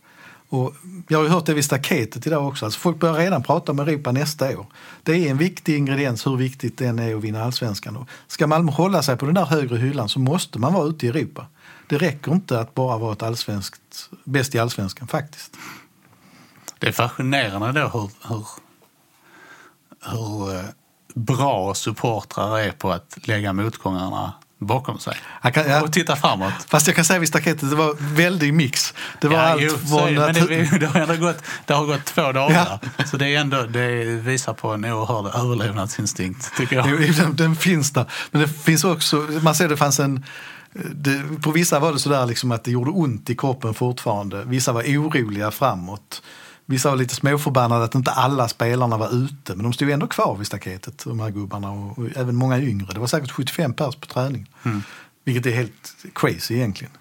Och jag har ju hört det vid staketet idag också. Alltså folk börjar redan prata om Europa nästa år. Det är en viktig ingrediens hur viktigt den är att vinna allsvenskan. Då. ska Malmö hålla sig på den där högre hyllan så måste man vara ute i Europa. Det räcker inte att bara vara ett allsvenskt, bäst i allsvenskan faktiskt. Det är fascinerande då hur, hur, hur eh, bra supportrar är på att lägga motgångarna bakom sig. Kan, ja, Och titta framåt. fast jag kan säga vid staketet, det var väldig mix. Det var Ja, allt jo, från det, att... det, det, har ändå gått, det har gått två dagar. Så det, är ändå, det visar på en oerhörd överlevnadsinstinkt, tycker jag. Den, den finns där. Men det finns också, man ser det fanns en, det, på vissa var det sådär liksom att det gjorde ont i kroppen fortfarande. Vissa var oroliga framåt. Vissa var lite småförbannade att inte alla spelarna var ute. Men de stod ändå kvar vid staketet, de här gubbarna. Och, och även många yngre. Det var säkert 75 pers på träning. Vilket är helt crazy egentligen.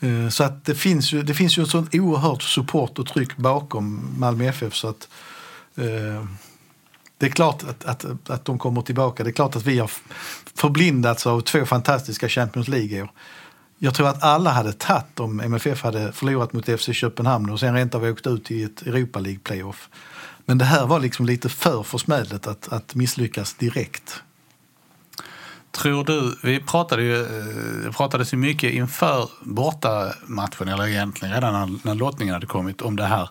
Eh, Så att det finns ju, det finns ju ett sånt oerhört support och tryck bakom Malmö FF. Så att, eh, det är klart att, att, att de kommer tillbaka. Det är klart att vi har förblindats av två fantastiska Champions League-år. Jag tror att alla hade tagit om MFF hade förlorat mot FC Köpenhamn och sen rent av åkt ut i ett Europa League-playoff. Men det här var liksom lite för försmädligt att, att misslyckas direkt. Tror du, vi pratade ju, eh, pratades ju mycket inför bortamatchen, eller egentligen redan när, när lottningen hade kommit, om det här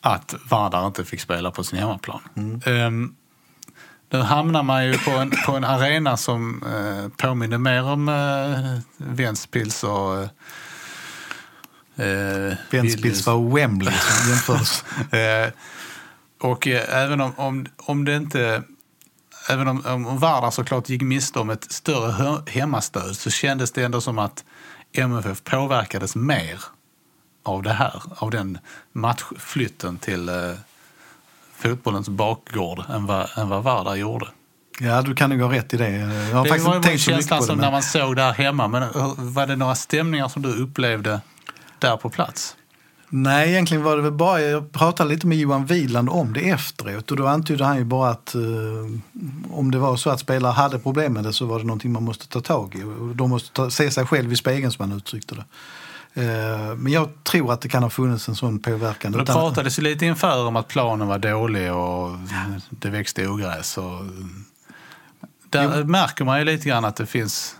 att Vardar inte fick spela på sin hemmaplan. Ehm, Nu hamnar man ju på en, på en arena som eh, påminner mer om eh, Ventspils och... Eh, Ventspils var Wembley som jämförs. Eh, och eh, även om, om, om det inte... Även om, om Vardar såklart gick miste om ett större hemmastöd så kändes det ändå som att MFF påverkades mer av det här. Av den matchflytten till eh, fotbollens bakgård än vad, än vad Vardar gjorde. Ja, du kan nog ha rätt i det. Jag har Det faktiskt var inte tänkt så mycket på det. som Men... när man såg där hemma. Men eh, var det några stämningar som du upplevde där på plats? Nej, egentligen var det väl bara, jag pratade lite med Johan Wieland om det efteråt och då antydde han ju bara att eh, om det var så att spelare hade problem med det så var det någonting man måste ta tag i de måste ta, se sig själv i spegeln som han uttryckte det. Eh, men jag tror att det kan ha funnits en sån påverkan. Det pratades ju lite inför om att planen var dålig och det växte ogräs. Och där märker man ju lite grann att det finns...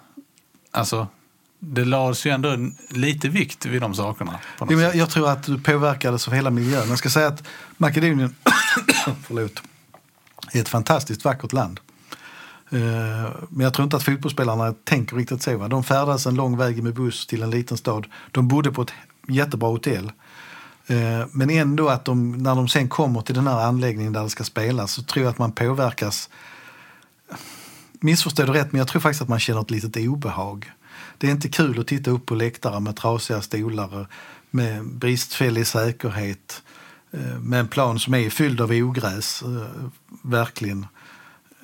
Alltså, det lades ju ändå lite vikt vid de sakerna. På Jo, jag, jag tror att du påverkades av hela miljön. Jag ska säga att Makedonien förlåt, är ett fantastiskt vackert land. Eh, men jag tror inte att fotbollsspelarna tänker riktigt så. Va? De färdas en lång väg med buss till en liten stad. De bodde på ett jättebra hotell. Eh, men ändå att de, när de sen kommer till den här anläggningen där det ska spelas så tror jag att man påverkas. Missförstå det rätt, men jag tror faktiskt att man känner ett litet obehag. Det är inte kul att titta upp på läktare med trasiga stolar, med bristfällig säkerhet, eh, med en plan som är fylld av ogräs, verkligen.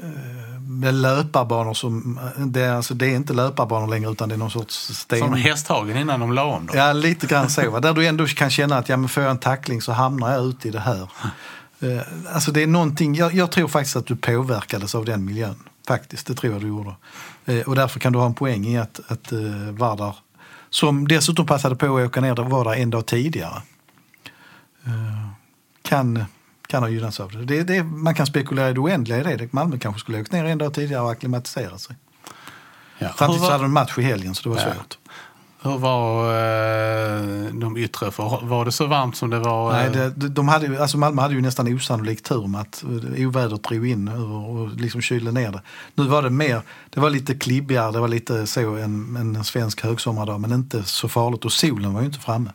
Eh, Med löparbanor som, det är, alltså, det är inte löparbanor längre utan det är någon sorts sten. Som Hästhagen innan de la om dem. Ja, lite grann så. Va? Där du ändå kan känna att ja, men får jag en tackling så hamnar jag ute i det här. Eh, Alltså det är någonting, jag, jag tror faktiskt att du påverkades av den miljön. Faktiskt, det tror jag du gjorde. Eh, Och därför kan du ha en poäng i att, att uh, Vardar, som dessutom passade på att åka ner där, var där en dag tidigare, eh, kan, kan ha gynnats av det. det, det man kan spekulera i det oändliga i det. Malmö kanske skulle ha åkt ner en dag tidigare och acklimatiserat sig. Ja. Samtidigt så hade de en match i helgen så det var Ja. svårt. Hur var eh, de yttre? För, var det så varmt som det var? Nej, eh, det, de- de hade, ju- alltså Malmö hade ju nästan osannolik tur med att eh, ovädret drog in och, och liksom kylde ner det. Nu var det mer, det var lite klibbigare, det var lite så en, en svensk högsommardag men inte så farligt och solen var ju inte framme.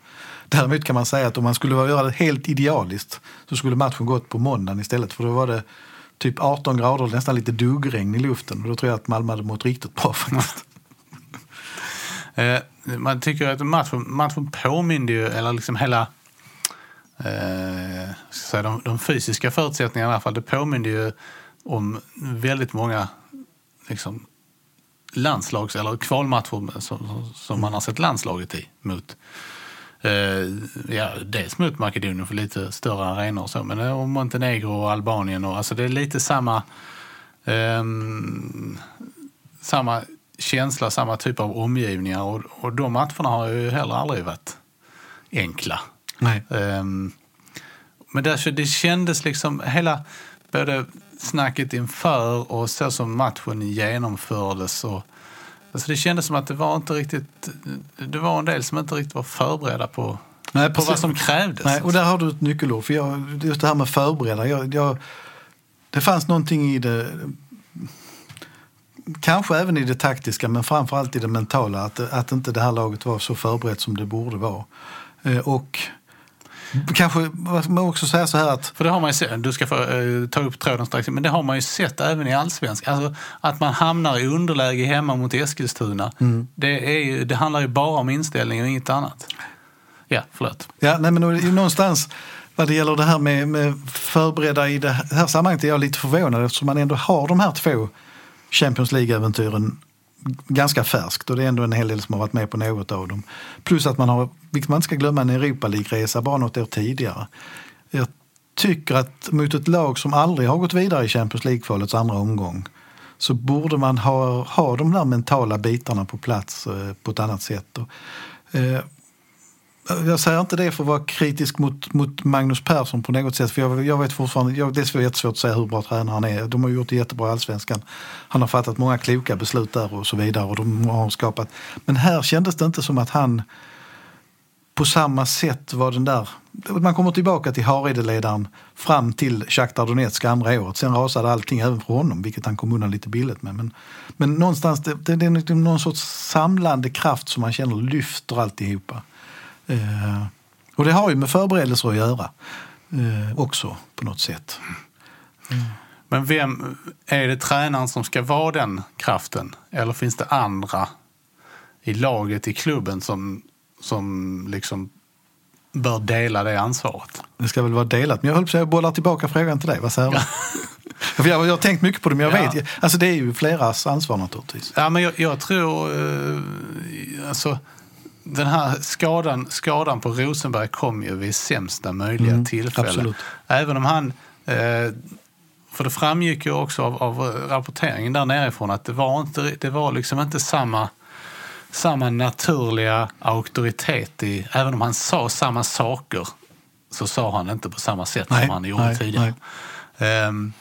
Däremot kan man säga att om man skulle göra det helt idealiskt så skulle matchen gått på måndagen istället för då var det typ 18 grader och nästan lite duggregn i luften och då tror jag att Malmö hade mått riktigt bra faktiskt. Eh, man tycker att matchen, matchen påminner ju, eller liksom hela eh, ska säga, de, de fysiska förutsättningarna i alla fall, det påminner ju om väldigt många liksom, landslags eller kvalmatcher som, som, som man har sett landslaget i mot eh, ja, dels mot Makedonien för lite större arenor och så, men eh, och Montenegro och Albanien och alltså det är lite samma ehm, samma känsla, samma typ av omgivningar och, och de matcherna har ju heller aldrig varit enkla. Nej. Ehm, men där, det kändes liksom hela, både snacket inför och så som matchen genomfördes. Och, alltså det kändes som att det var inte riktigt, det var en del som inte riktigt var förberedda på, Nej, på vad som krävdes. Nej, och där har du ett nyckelord. För jag, just det här med förbereda. Jag, jag, det fanns någonting i det, kanske även i det taktiska, men framförallt i det mentala. Att, att inte det här laget var så förberett som det borde vara. Eh, och kanske, man också säga så här att För det har man ju sett, du ska få eh, ta upp tråden strax, men det har man ju sett även i allsvenskan. Alltså, att man hamnar i underläge hemma mot Eskilstuna. Mm. Det, är ju, det handlar ju bara om inställning och inget annat. Ja, förlåt. Ja, nej, men någonstans vad det gäller det här med, med förberedda i det här sammanhanget är jag lite förvånad eftersom man ändå har de här två Champions League-äventyren ganska färskt och det är ändå en hel del som har varit med på något av dem. Plus att man har, vilket man inte ska glömma, en Europa League-resa bara något år tidigare. Jag tycker att mot ett lag som aldrig har gått vidare i Champions League-kvalets andra omgång så borde man ha, ha de där mentala bitarna på plats eh, på ett annat sätt. Och, eh, jag säger inte det för att vara kritisk mot, mot Magnus Persson på något sätt. För jag, jag vet fortfarande, jag, det är jättesvårt att säga hur bra tränare han är. De har gjort det jättebra i Allsvenskan. Han har fattat många kloka beslut där och så vidare. Och de har skapat. Men här kändes det inte som att han på samma sätt var den där... Man kommer tillbaka till Haride ledaren fram till Shakhtar Donetsk andra året. Sen rasade allting även för honom, vilket han kom undan lite billigt med. Men, men någonstans, det, det, det är någon sorts samlande kraft som man känner lyfter alltihopa. Eh, och det har ju med förberedelser att göra eh, också på något sätt. Men vem är det tränaren som ska vara den kraften? Eller finns det andra i laget, i klubben som, som liksom bör dela det ansvaret? Det ska väl vara delat. Men jag höll på att bollar tillbaka frågan till dig. Vad säger du? För jag, jag har tänkt mycket på det, men jag Ja. vet. Alltså det är ju fleras ansvar naturligtvis. Ja, men jag, jag tror... Eh, alltså, den här skadan, skadan på Rosenberg kom ju vid sämsta möjliga Mm, tillfälle. absolut. Även om han... Eh, för det framgick ju också av, av rapporteringen där nerifrån att det var, inte, det var liksom inte samma, samma naturliga auktoritet i... Även om han sa samma saker så sa han inte på samma sätt Nej, som han gjorde nej, tidigare. nej. Ehm,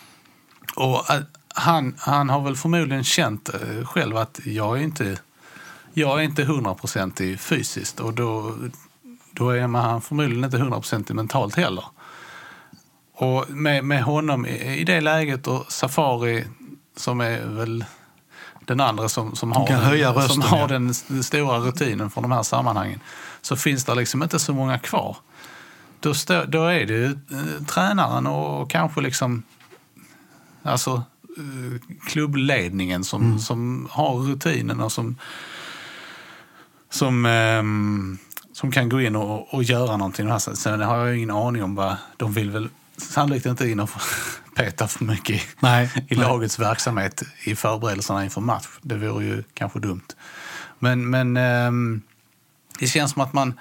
och eh, han, han har väl förmodligen känt eh, själv att jag är inte jag är inte hundraprocentig fysiskt och då, då är man förmodligen inte hundraprocentig mentalt heller. Och med, med honom i, i det läget och Safari som är väl den andra som, som, har, den, som rösten, har ja. den stora rutinen från de här sammanhangen så finns det liksom inte så många kvar. Då, stå, då är det ju eh, tränaren och kanske liksom alltså, eh, klubbledningen som, Mm. som har rutinen och som, som, ehm, som kan gå in och, och göra någonting. Här. Sen har jag ingen aning om vad de vill väl sannolikt inte in och peta för mycket i, Nej, i nej. lagets verksamhet i förberedelserna inför match. Det vore ju kanske dumt. Men, men ehm, det känns som att man,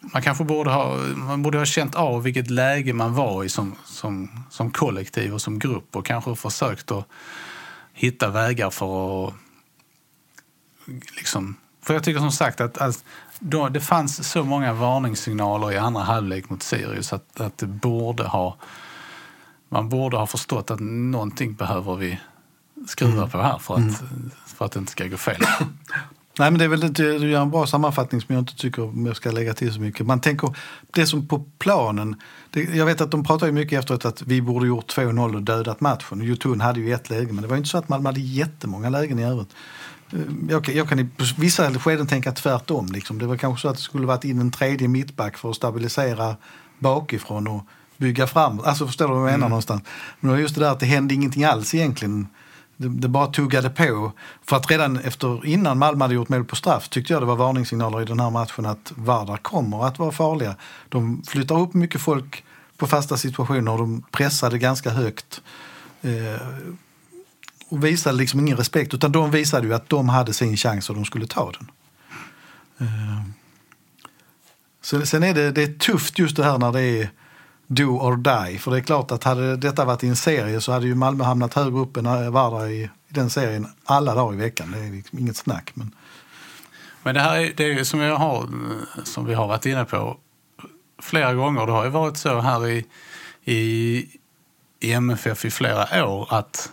man kanske borde ha, man borde ha känt av vilket läge man var i som, som, som kollektiv och som grupp och kanske försökt att hitta vägar för att liksom, för jag tycker som sagt att, att då, det fanns så många varningssignaler i andra halvlek mot Sirius att, att det borde ha, man borde ha förstått att någonting behöver vi skruva på här för att, för att det inte ska gå fel. Nej, men det är väl inte, du gör en bra sammanfattning som jag inte tycker jag ska lägga till så mycket. Man tänker, det som på planen, det, jag vet att de pratar ju mycket efteråt att vi borde gjort 2-0 och dödat matchen. Jotun hade ju ett läge, men det var ju inte så att Malmö hade jättemånga lägen i övrigt. Eh, Jag, kan- jag kan i vissa skeden tänka tvärtom. Liksom. Det var kanske så att det skulle varit in en tredje mittback för att stabilisera bakifrån och bygga fram. Alltså förstår du vad jag menar någonstans? Men det var just det där att det hände ingenting alls egentligen. Det, det bara tuggade på. För att redan efter, innan Malmö hade gjort mål på straff tyckte jag det var varningssignaler i den här matchen att Vardar kommer att vara farliga. De flyttar upp mycket folk på fasta situationer och de pressade ganska högt. Eh, och visade liksom ingen respekt utan de visade ju att de hade sin chans och de skulle ta den. Eh, så, sen är det, det är tufft just det här när det är do or die. För det är klart att hade detta varit i en serie så hade ju Malmö hamnat högre upp än Vardar i, i den serien alla dagar i veckan. Det är liksom inget snack. Men, Men det här är, det är ju som, jag har, som vi har varit inne på flera gånger. Det har ju varit så här i, i, i MFF i flera år att,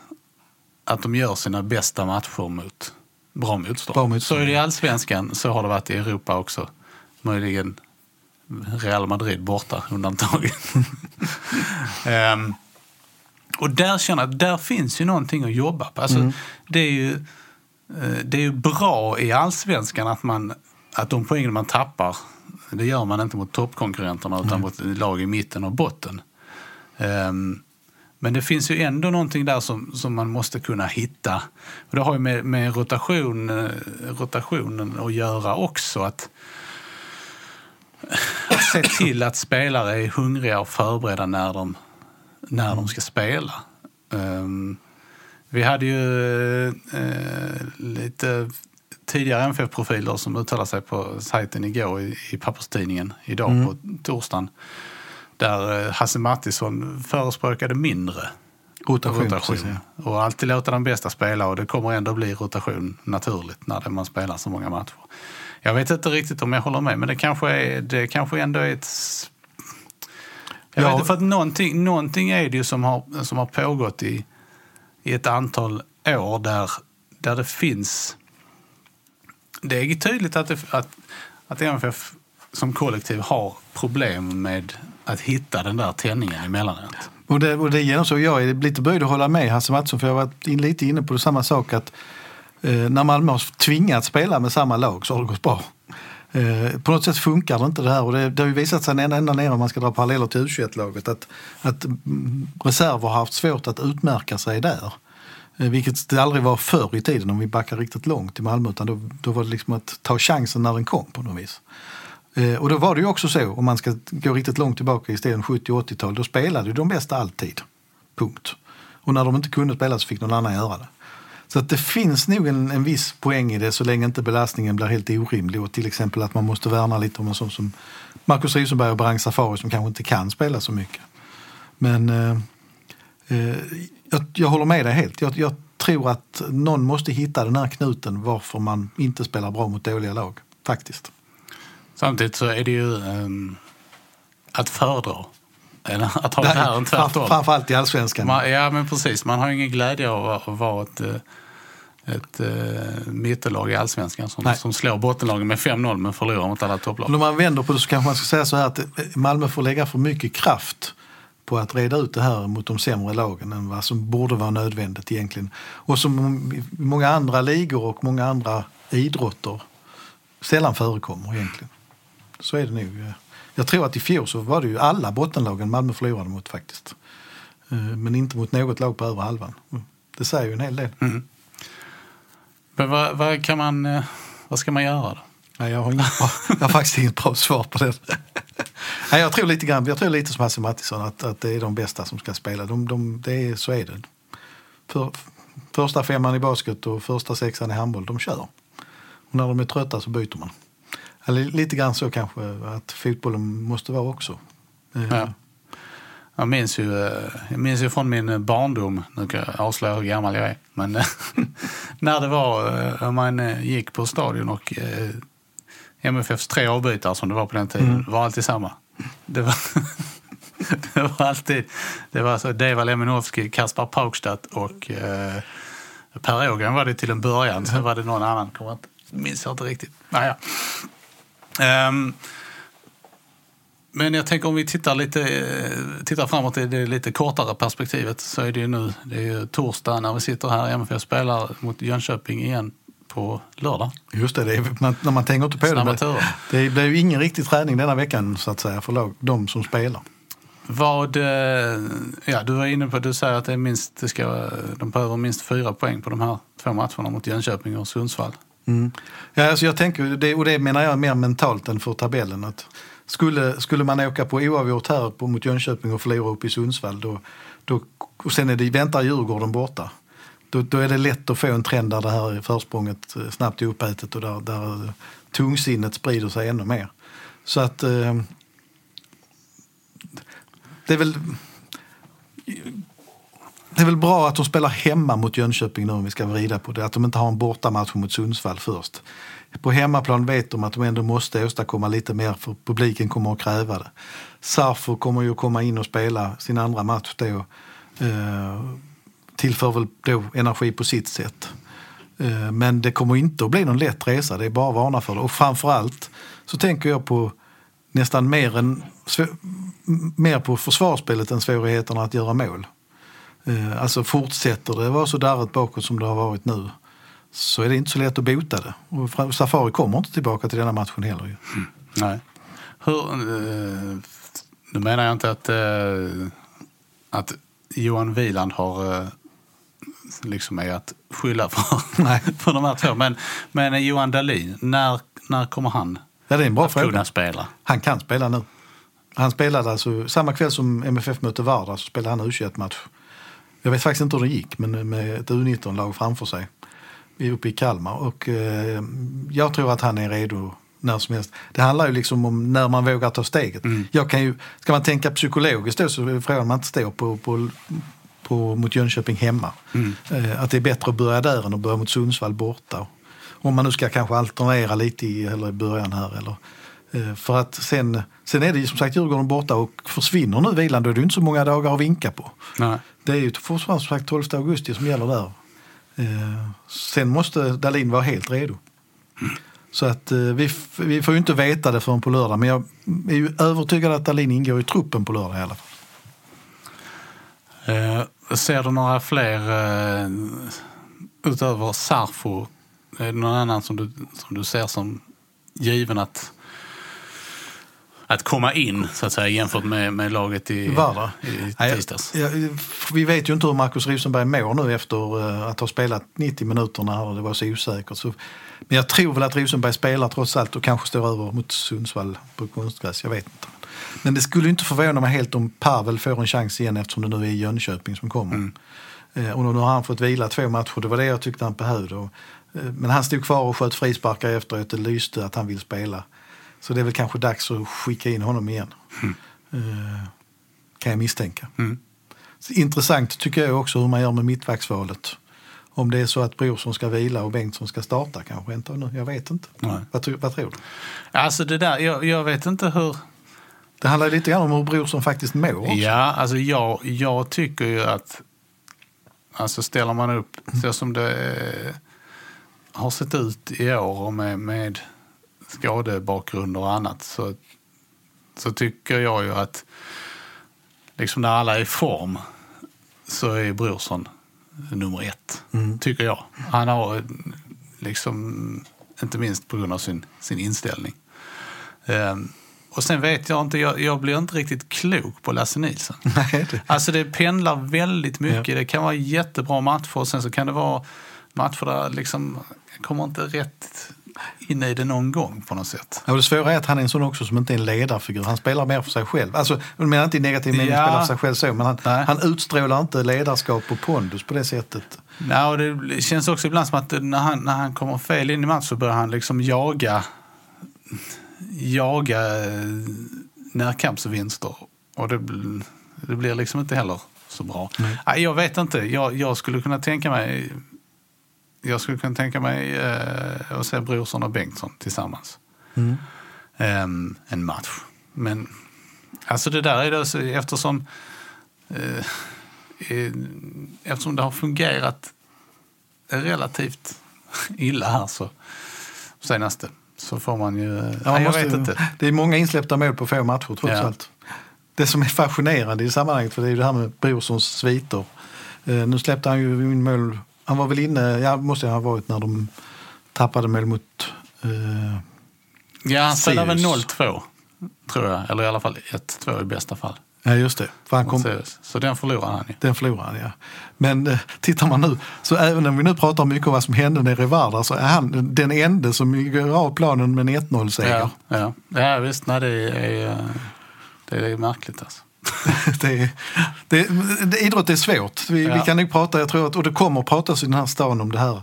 att de gör sina bästa matcher mot bra motstånd. Bra motstånd. Så är det i allsvenskan, så har det varit i Europa också. Möjligen Real Madrid borta, undantaget. Ehm, och där känner jag att där finns ju någonting att jobba på. Alltså, det, är ju, eh, det är ju bra i allsvenskan att, man, att de poängen man tappar, det gör man inte mot toppkonkurrenterna utan mot lag i mitten och botten. Ehm, men det finns ju ändå någonting där som, som man måste kunna hitta. Och det har ju med, med rotation, eh, rotationen att göra också. Att, att se till att spelare är hungriga och förberedda när de, när de ska spela. Ehm, vi hade ju eh, lite tidigare MFF-profiler som uttalade sig på sajten igår i, i papperstidningen, idag på torsdagen. Där eh, Hasse Mattisson förespråkade mindre rotation. rotation. precis, ja. Och alltid låta de bästa spela och det kommer ändå bli rotation naturligt när man spelar så många matcher. Jag vet inte riktigt om jag håller med, men det kanske, är, det kanske ändå är ett... Jag Ja. vet inte, för att någonting, någonting är det ju som har, som har pågått i, i ett antal år där, där det finns... Det är tydligt att, det, att, att MFF som kollektiv har problem med att hitta den där tändningen emellanåt. Och det, och det genomsåg jag. är lite böjd att hålla med Hasse Mattsson för jag har varit in, lite inne på samma sak att eh, när Malmö har tvingats spela med samma lag så har det gått bra. Eh, på något sätt funkar det inte det här och det, det har ju visat sig ända, ända ner om man ska dra paralleller till U21-laget att, att mm, reserver har haft svårt att utmärka sig där. Eh, vilket det aldrig var förr i tiden om vi backar riktigt långt i Malmö utan då, då var det liksom att ta chansen när den kom på något vis. Eh, och då var det ju också så, om man ska gå riktigt långt tillbaka i historien, 70 och 80-tal, då spelade ju de bästa alltid. Punkt. Och när de inte kunde spela så fick någon annan göra det. Så att det finns nog en, en viss poäng i det så länge inte belastningen blir helt orimlig och till exempel att man måste värna lite om en sån som Marcus Rosenberg och Brang Safari som kanske inte kan spela så mycket. Men eh, eh, jag, jag håller med dig helt. Jag, jag tror att någon måste hitta den här knuten varför man inte spelar bra mot dåliga lag, faktiskt. Samtidigt så är det ju um, att föredra. Eller att ha det här än tvärtom. Framförallt i allsvenskan. Man, ja, men precis. Man har ingen glädje av att vara ett, eh, ett mittellag i allsvenskan som, som slår bottenlagen med 5-0 men förlorar mot alla topplag. Om man vänder på det så kanske man ska säga så här att Malmö får lägga för mycket kraft på att reda ut det här mot de sämre lagen än vad som borde vara nödvändigt egentligen. Och som många andra ligor och många andra idrotter sällan förekommer egentligen. Så är det nog. Jag tror att i fjol så var det ju alla bottenlagen Malmö förlorade mot faktiskt. Eh, men inte mot något lag på över halvan. Det säger ju en hel del. Mm. Men vad, vad, kan man, eh, vad ska man göra då? Nej, jag, har inget bra, jag har faktiskt inget bra svar på det. Nej, jag tror lite grann, jag tror lite som Hasse Mattisson att, att det är de bästa som ska spela. De, de, det är, så är det. För, första femman i basket och första sexan i handboll, de kör. Och när de är trötta så byter man. Eller lite grann så kanske att fotbollen måste vara också. Eh, ja. Jag minns, ju, eh, jag minns ju från min barndom, nu kan jag avslöja hur gammal jag är, men när det var, man gick på stadion och MFFs tre avbytare som det var på den tiden mm. var alltid samma. Det var, det var alltid det var så Deva Leminovski, Kaspar Paukstadt och eh, Per Ågren var det till en början. Sen var det någon annan, kommer inte, minns jag inte riktigt. Naja. Men jag tänker om vi tittar, lite, tittar framåt i det lite kortare perspektivet så är det ju nu, det är ju torsdag när vi sitter här. MFF spelar mot Jönköping igen på lördag. Just det, det är, man, när man tänker inte på Snabba det. Turer. Det blir ju ingen riktig träning denna veckan så att säga för lag, de som spelar. Vad, eh, ja, du var inne på, du säger att det är minst, det ska, de behöver minst fyra poäng på de här två matcherna mot Jönköping och Sundsvall. Mm. Ja, alltså jag tänker, det, och det menar jag mer mentalt än för tabellen. Att skulle, skulle man åka på oavgjort här på, mot Jönköping och förlora upp i Sundsvall då, då, och sen är det, väntar Djurgården borta då, då, är det lätt att få en trend där det här försprånget eh, snabbt är uppätet och där, där tungsinnet sprider sig ännu mer. Så att eh, det är väl det är väl bra att de spelar hemma mot Jönköping nu om vi ska vrida på det. Att de inte har en bortamatch mot Sundsvall först. På hemmaplan vet de att de ändå måste åstadkomma lite mer för publiken kommer att kräva det. Sarfo kommer ju att komma in och spela sin andra match då. Eh, tillför väl då energi på sitt sätt. Eh, men det kommer inte att bli någon lätt resa, det är bara att varna för det. Och framförallt så tänker jag på nästan mer, än, mer på försvarsspelet än svårigheterna att göra mål. Eh, alltså fortsätter det vara så darrigt bakåt som det har varit nu så är det inte så lätt att bota det. Och Safari kommer inte tillbaka till denna matchen heller. Mm. Nej. Hur, eh, nu menar jag inte att, att Johan Wieland har liksom är att skylla för, för de här två. Men, men Johan Dahlin, när, när kommer han ja, det är en bra att fråga. kunna spela? Han kan spela nu. Han spelade alltså, samma kväll som MFF mötte Vardar så spelade han U21-match. Jag vet faktiskt inte hur det gick, men med ett U19-lag framför sig uppe i Kalmar. Och eh, jag tror att han är redo när som helst. Det handlar ju liksom om när man vågar ta steget. Mm. Jag kan ju, ska man tänka psykologiskt då så är man inte står på, på, på, mot Jönköping hemma. Mm. Eh, att det är bättre att börja där än att börja mot Sundsvall borta. Om man nu ska kanske alternera lite i, eller i början här. Eller, eh, för att sen, sen är det som sagt Djurgården borta och försvinner nu vilan då är det inte så många dagar att vinka på. Nej. Det är ju fortfarande som sagt 12 augusti som gäller där. Eh, sen måste Dalin vara helt redo. Så att eh, vi, vi får ju inte veta det förrän på lördag. Men jag är ju övertygad att Dahlin ingår i truppen på lördag i alla fall. Eh, ser du några fler eh, utöver Sarfo? Är det någon annan som du, som du ser som given att, att komma in så att säga jämfört med, med laget i, Vardag. i tisdags? jag- jag- Vi vet ju inte hur Marcus Rosenberg mår nu efter eh, att ha spelat 90 minuter när det var så osäkert. Så, men jag tror väl att Rosenberg spelar trots allt och kanske står över mot Sundsvall på konstgräs. Jag vet inte. Men det skulle inte förvåna mig helt om Pavel får en chans igen eftersom det nu är Jönköping som kommer. Eh, Och nu har han fått vila två matcher. Det var det jag tyckte han behövde. Eh, Men han stod kvar och sköt frisparkar efteråt. Det lyste att han vill spela. Så det är väl kanske dags att skicka in honom igen. Eh, Kan jag misstänka. Så Intressant tycker jag också hur man gör med mittbacksvalet. Om det är så att Brorsson ska vila och Bengtsson ska starta kanske inte nu. Jag vet inte. Nej. Vad, tror- vad tror du? Alltså det där, jag, jag vet inte hur... Det handlar lite grann om hur Brorsson faktiskt mår också. Ja, alltså jag, jag tycker ju att alltså ställer man upp så som det eh, har sett ut i år och med, med skadebakgrund och annat så, så tycker jag ju att liksom när alla är i form så är Brorsson nummer ett, tycker jag. Han har liksom, inte minst på grund av sin, sin inställning. Ehm, och sen vet jag inte, jag, jag blir inte riktigt klok på Lasse Nilsson. Nej, det- Alltså det pendlar väldigt mycket. Det kan vara jättebra matcher och sen så kan det vara matcher där liksom kommer inte rätt in i det någon gång på något sätt. Ja, det svåra är att han är en sån också som inte är en ledarfigur. Han spelar mer för sig själv. Alltså, jag menar inte i negativ mening Ja. spelar för sig själv så, men han, Nej. han utstrålar inte ledarskap och pondus på det sättet. Nej, och det känns också ibland som att när han, när han kommer fel in i match så börjar han liksom jaga, jaga eh, närkampsvinster. Och det, det blir liksom inte heller så bra. Nej, jag vet inte. Jag, jag skulle kunna tänka mig jag skulle kunna tänka mig eh, att se Brorsson och Bengtsson tillsammans. Ehm, en match. Men alltså det där är det så, eftersom eh, eh, eftersom det har fungerat relativt illa här så senaste så får man ju... Ja, nej, man jag måste- vet inte. Det är många insläppta mål på få matcher trots Ja. allt. Det som är fascinerande i sammanhanget, för det är ju det här med Brorssons sviter. Eh, nu släppte han ju in mål, han var väl inne, ja måste ha varit när de tappade mål mot eh, Ja, han spelar väl Sirius. 0-2 tror jag. Eller i alla fall 1-2 i bästa fall. Ja, just det. För han kom. Så den förlorar han ju. den förlorade han, ja. Men eh, tittar man nu, så även om vi nu pratar mycket om vad som hände nere i Vardar så är han den enda som går av planen med en 1-0-seger. Ja, ja. ja visst. Nej, det är, eh, det är märkligt alltså. det, är- det, det, idrott är svårt. Vi, vi Ja. kan nog prata, jag tror att, och det kommer att pratas i den här stan om det här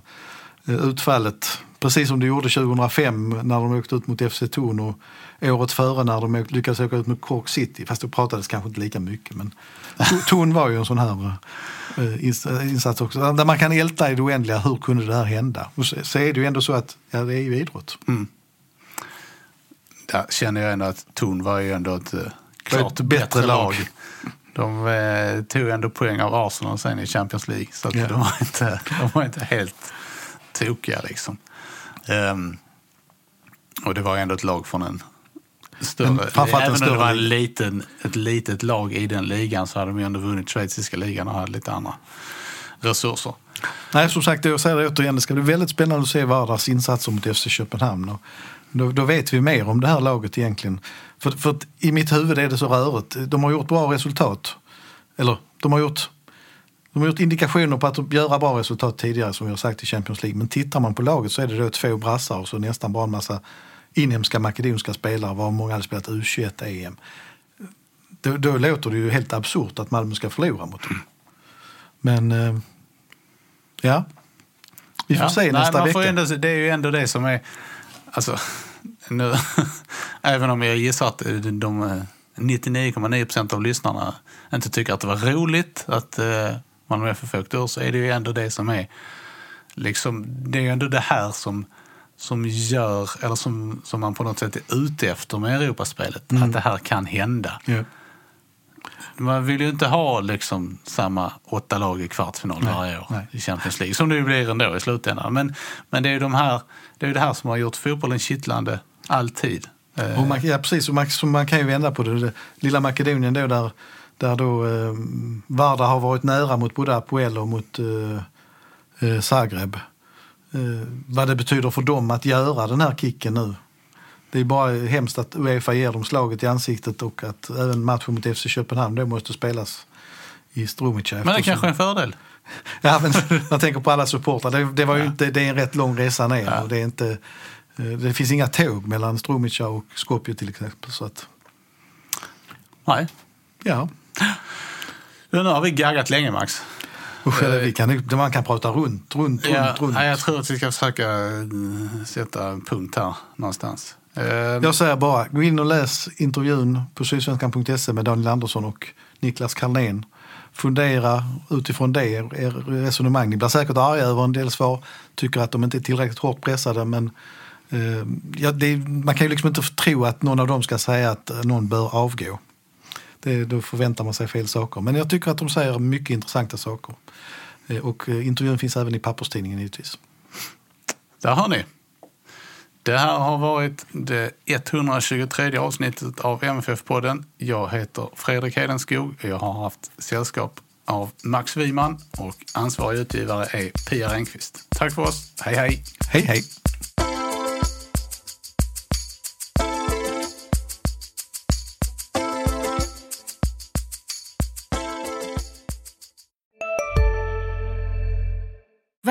eh, utfallet. Precis som det gjorde 2005 när de åkte ut mot FC Thun och året före när de lyckades åka ut mot Cork City. Fast då pratades kanske inte lika mycket. Men Thun var ju en sån här eh, ins- insats också. Där man kan älta i det oändliga, hur kunde det här hända? Och så, är det ju ändå så att ja, det är ju idrott. Där känner jag ändå att Torn var ju ändå ett eh, klart bättre, bättre lag. De eh, tog ändå poäng av Arsenal sen i Champions League. Så att Ja. de, var inte, de var inte helt tokiga liksom. Ehm, och det var ändå ett lag från en Men större... framförallt en Även om det större var en liten, ett litet lag i den ligan så hade de ju ändå vunnit schweiziska ligan och hade lite andra resurser. Nej, som sagt, jag säger det återigen, det ska bli väldigt spännande att se Vardars insatser mot FC Köpenhamn. Och då, då vet vi mer om det här laget egentligen. För, för i mitt huvud är det så rörigt. De har gjort bra resultat. Eller, de har gjort, de har gjort indikationer på att göra bra resultat tidigare, som vi har sagt i Champions League. Men tittar man på laget så är det då två brassar och så nästan bara en massa inhemska makedonska spelare, varav många hade spelat U21-EM. Då, då låter det ju helt absurt att Malmö ska förlora mot dem. Men, eh, ja. Vi får Ja, se nej, nästa man vecka. Ändå, det är ju ändå det som är... Alltså, nu, även om jag gissar att de, de eh, 99,9 procent av lyssnarna inte tycker att det var roligt att eh, Malmö FF åkte ur så är det ju ändå det som är... Liksom, det är ju ändå det här som, som gör, eller som, som man på något sätt är ute efter med Europaspelet. Att det här kan hända. Ja. Man vill ju inte ha liksom samma åtta lag i kvartsfinal varje år nej. i Champions League, som det ju blir ändå i slutändan. Men, men det är ju de här, det, är det här som har gjort fotbollen kittlande alltid. Eh, Och man, ja, precis. Och man, man kan ju vända på det. det lilla Makedonien då där, där då eh, Varda har varit nära mot både Apoel och mot eh, eh, Zagreb. Eh, vad det betyder för dem att göra den här kicken nu. Det är bara hemskt att Uefa ger dem slaget i ansiktet och att även matchen mot FC Köpenhamn då måste spelas i Strumica. men det är kanske är en fördel. Ja, men man tänker på alla supportrar. Det, det, var ju inte, det är en rätt lång resa ner. Ja. Och det, är inte, eh, det finns inga tåg mellan Strumica och Skopje till exempel. Så att, Nej. ja. Nu har vi gaggat länge, Max. Usch, eller vi kan, man kan prata runt, runt, Ja, runt, runt. jag tror att vi ska försöka eh, sätta punkt här någonstans. Eh, Jag säger bara, gå in och läs intervjun på sydsvenskan.se med Daniel Andersson och Niklas Carlén. Fundera utifrån det, er, resonemang. Ni blir säkert arga över en del svar, tycker att de inte är tillräckligt hårt pressade. Men eh, ja, det, man kan ju liksom inte tro att någon av dem ska säga att eh, någon bör avgå. Det, då förväntar man sig fel saker. Men jag tycker att de säger mycket intressanta saker. Eh, och eh, intervjun finns även i papperstidningen givetvis. Där har ni. Det här har varit det 123 avsnittet av MFF-podden. Jag heter Fredrik Hedenskog. och Jag har haft sällskap av Max Wiman och ansvarig utgivare är Pia Renqvist. Tack för oss. Hej, hej! Hej hej!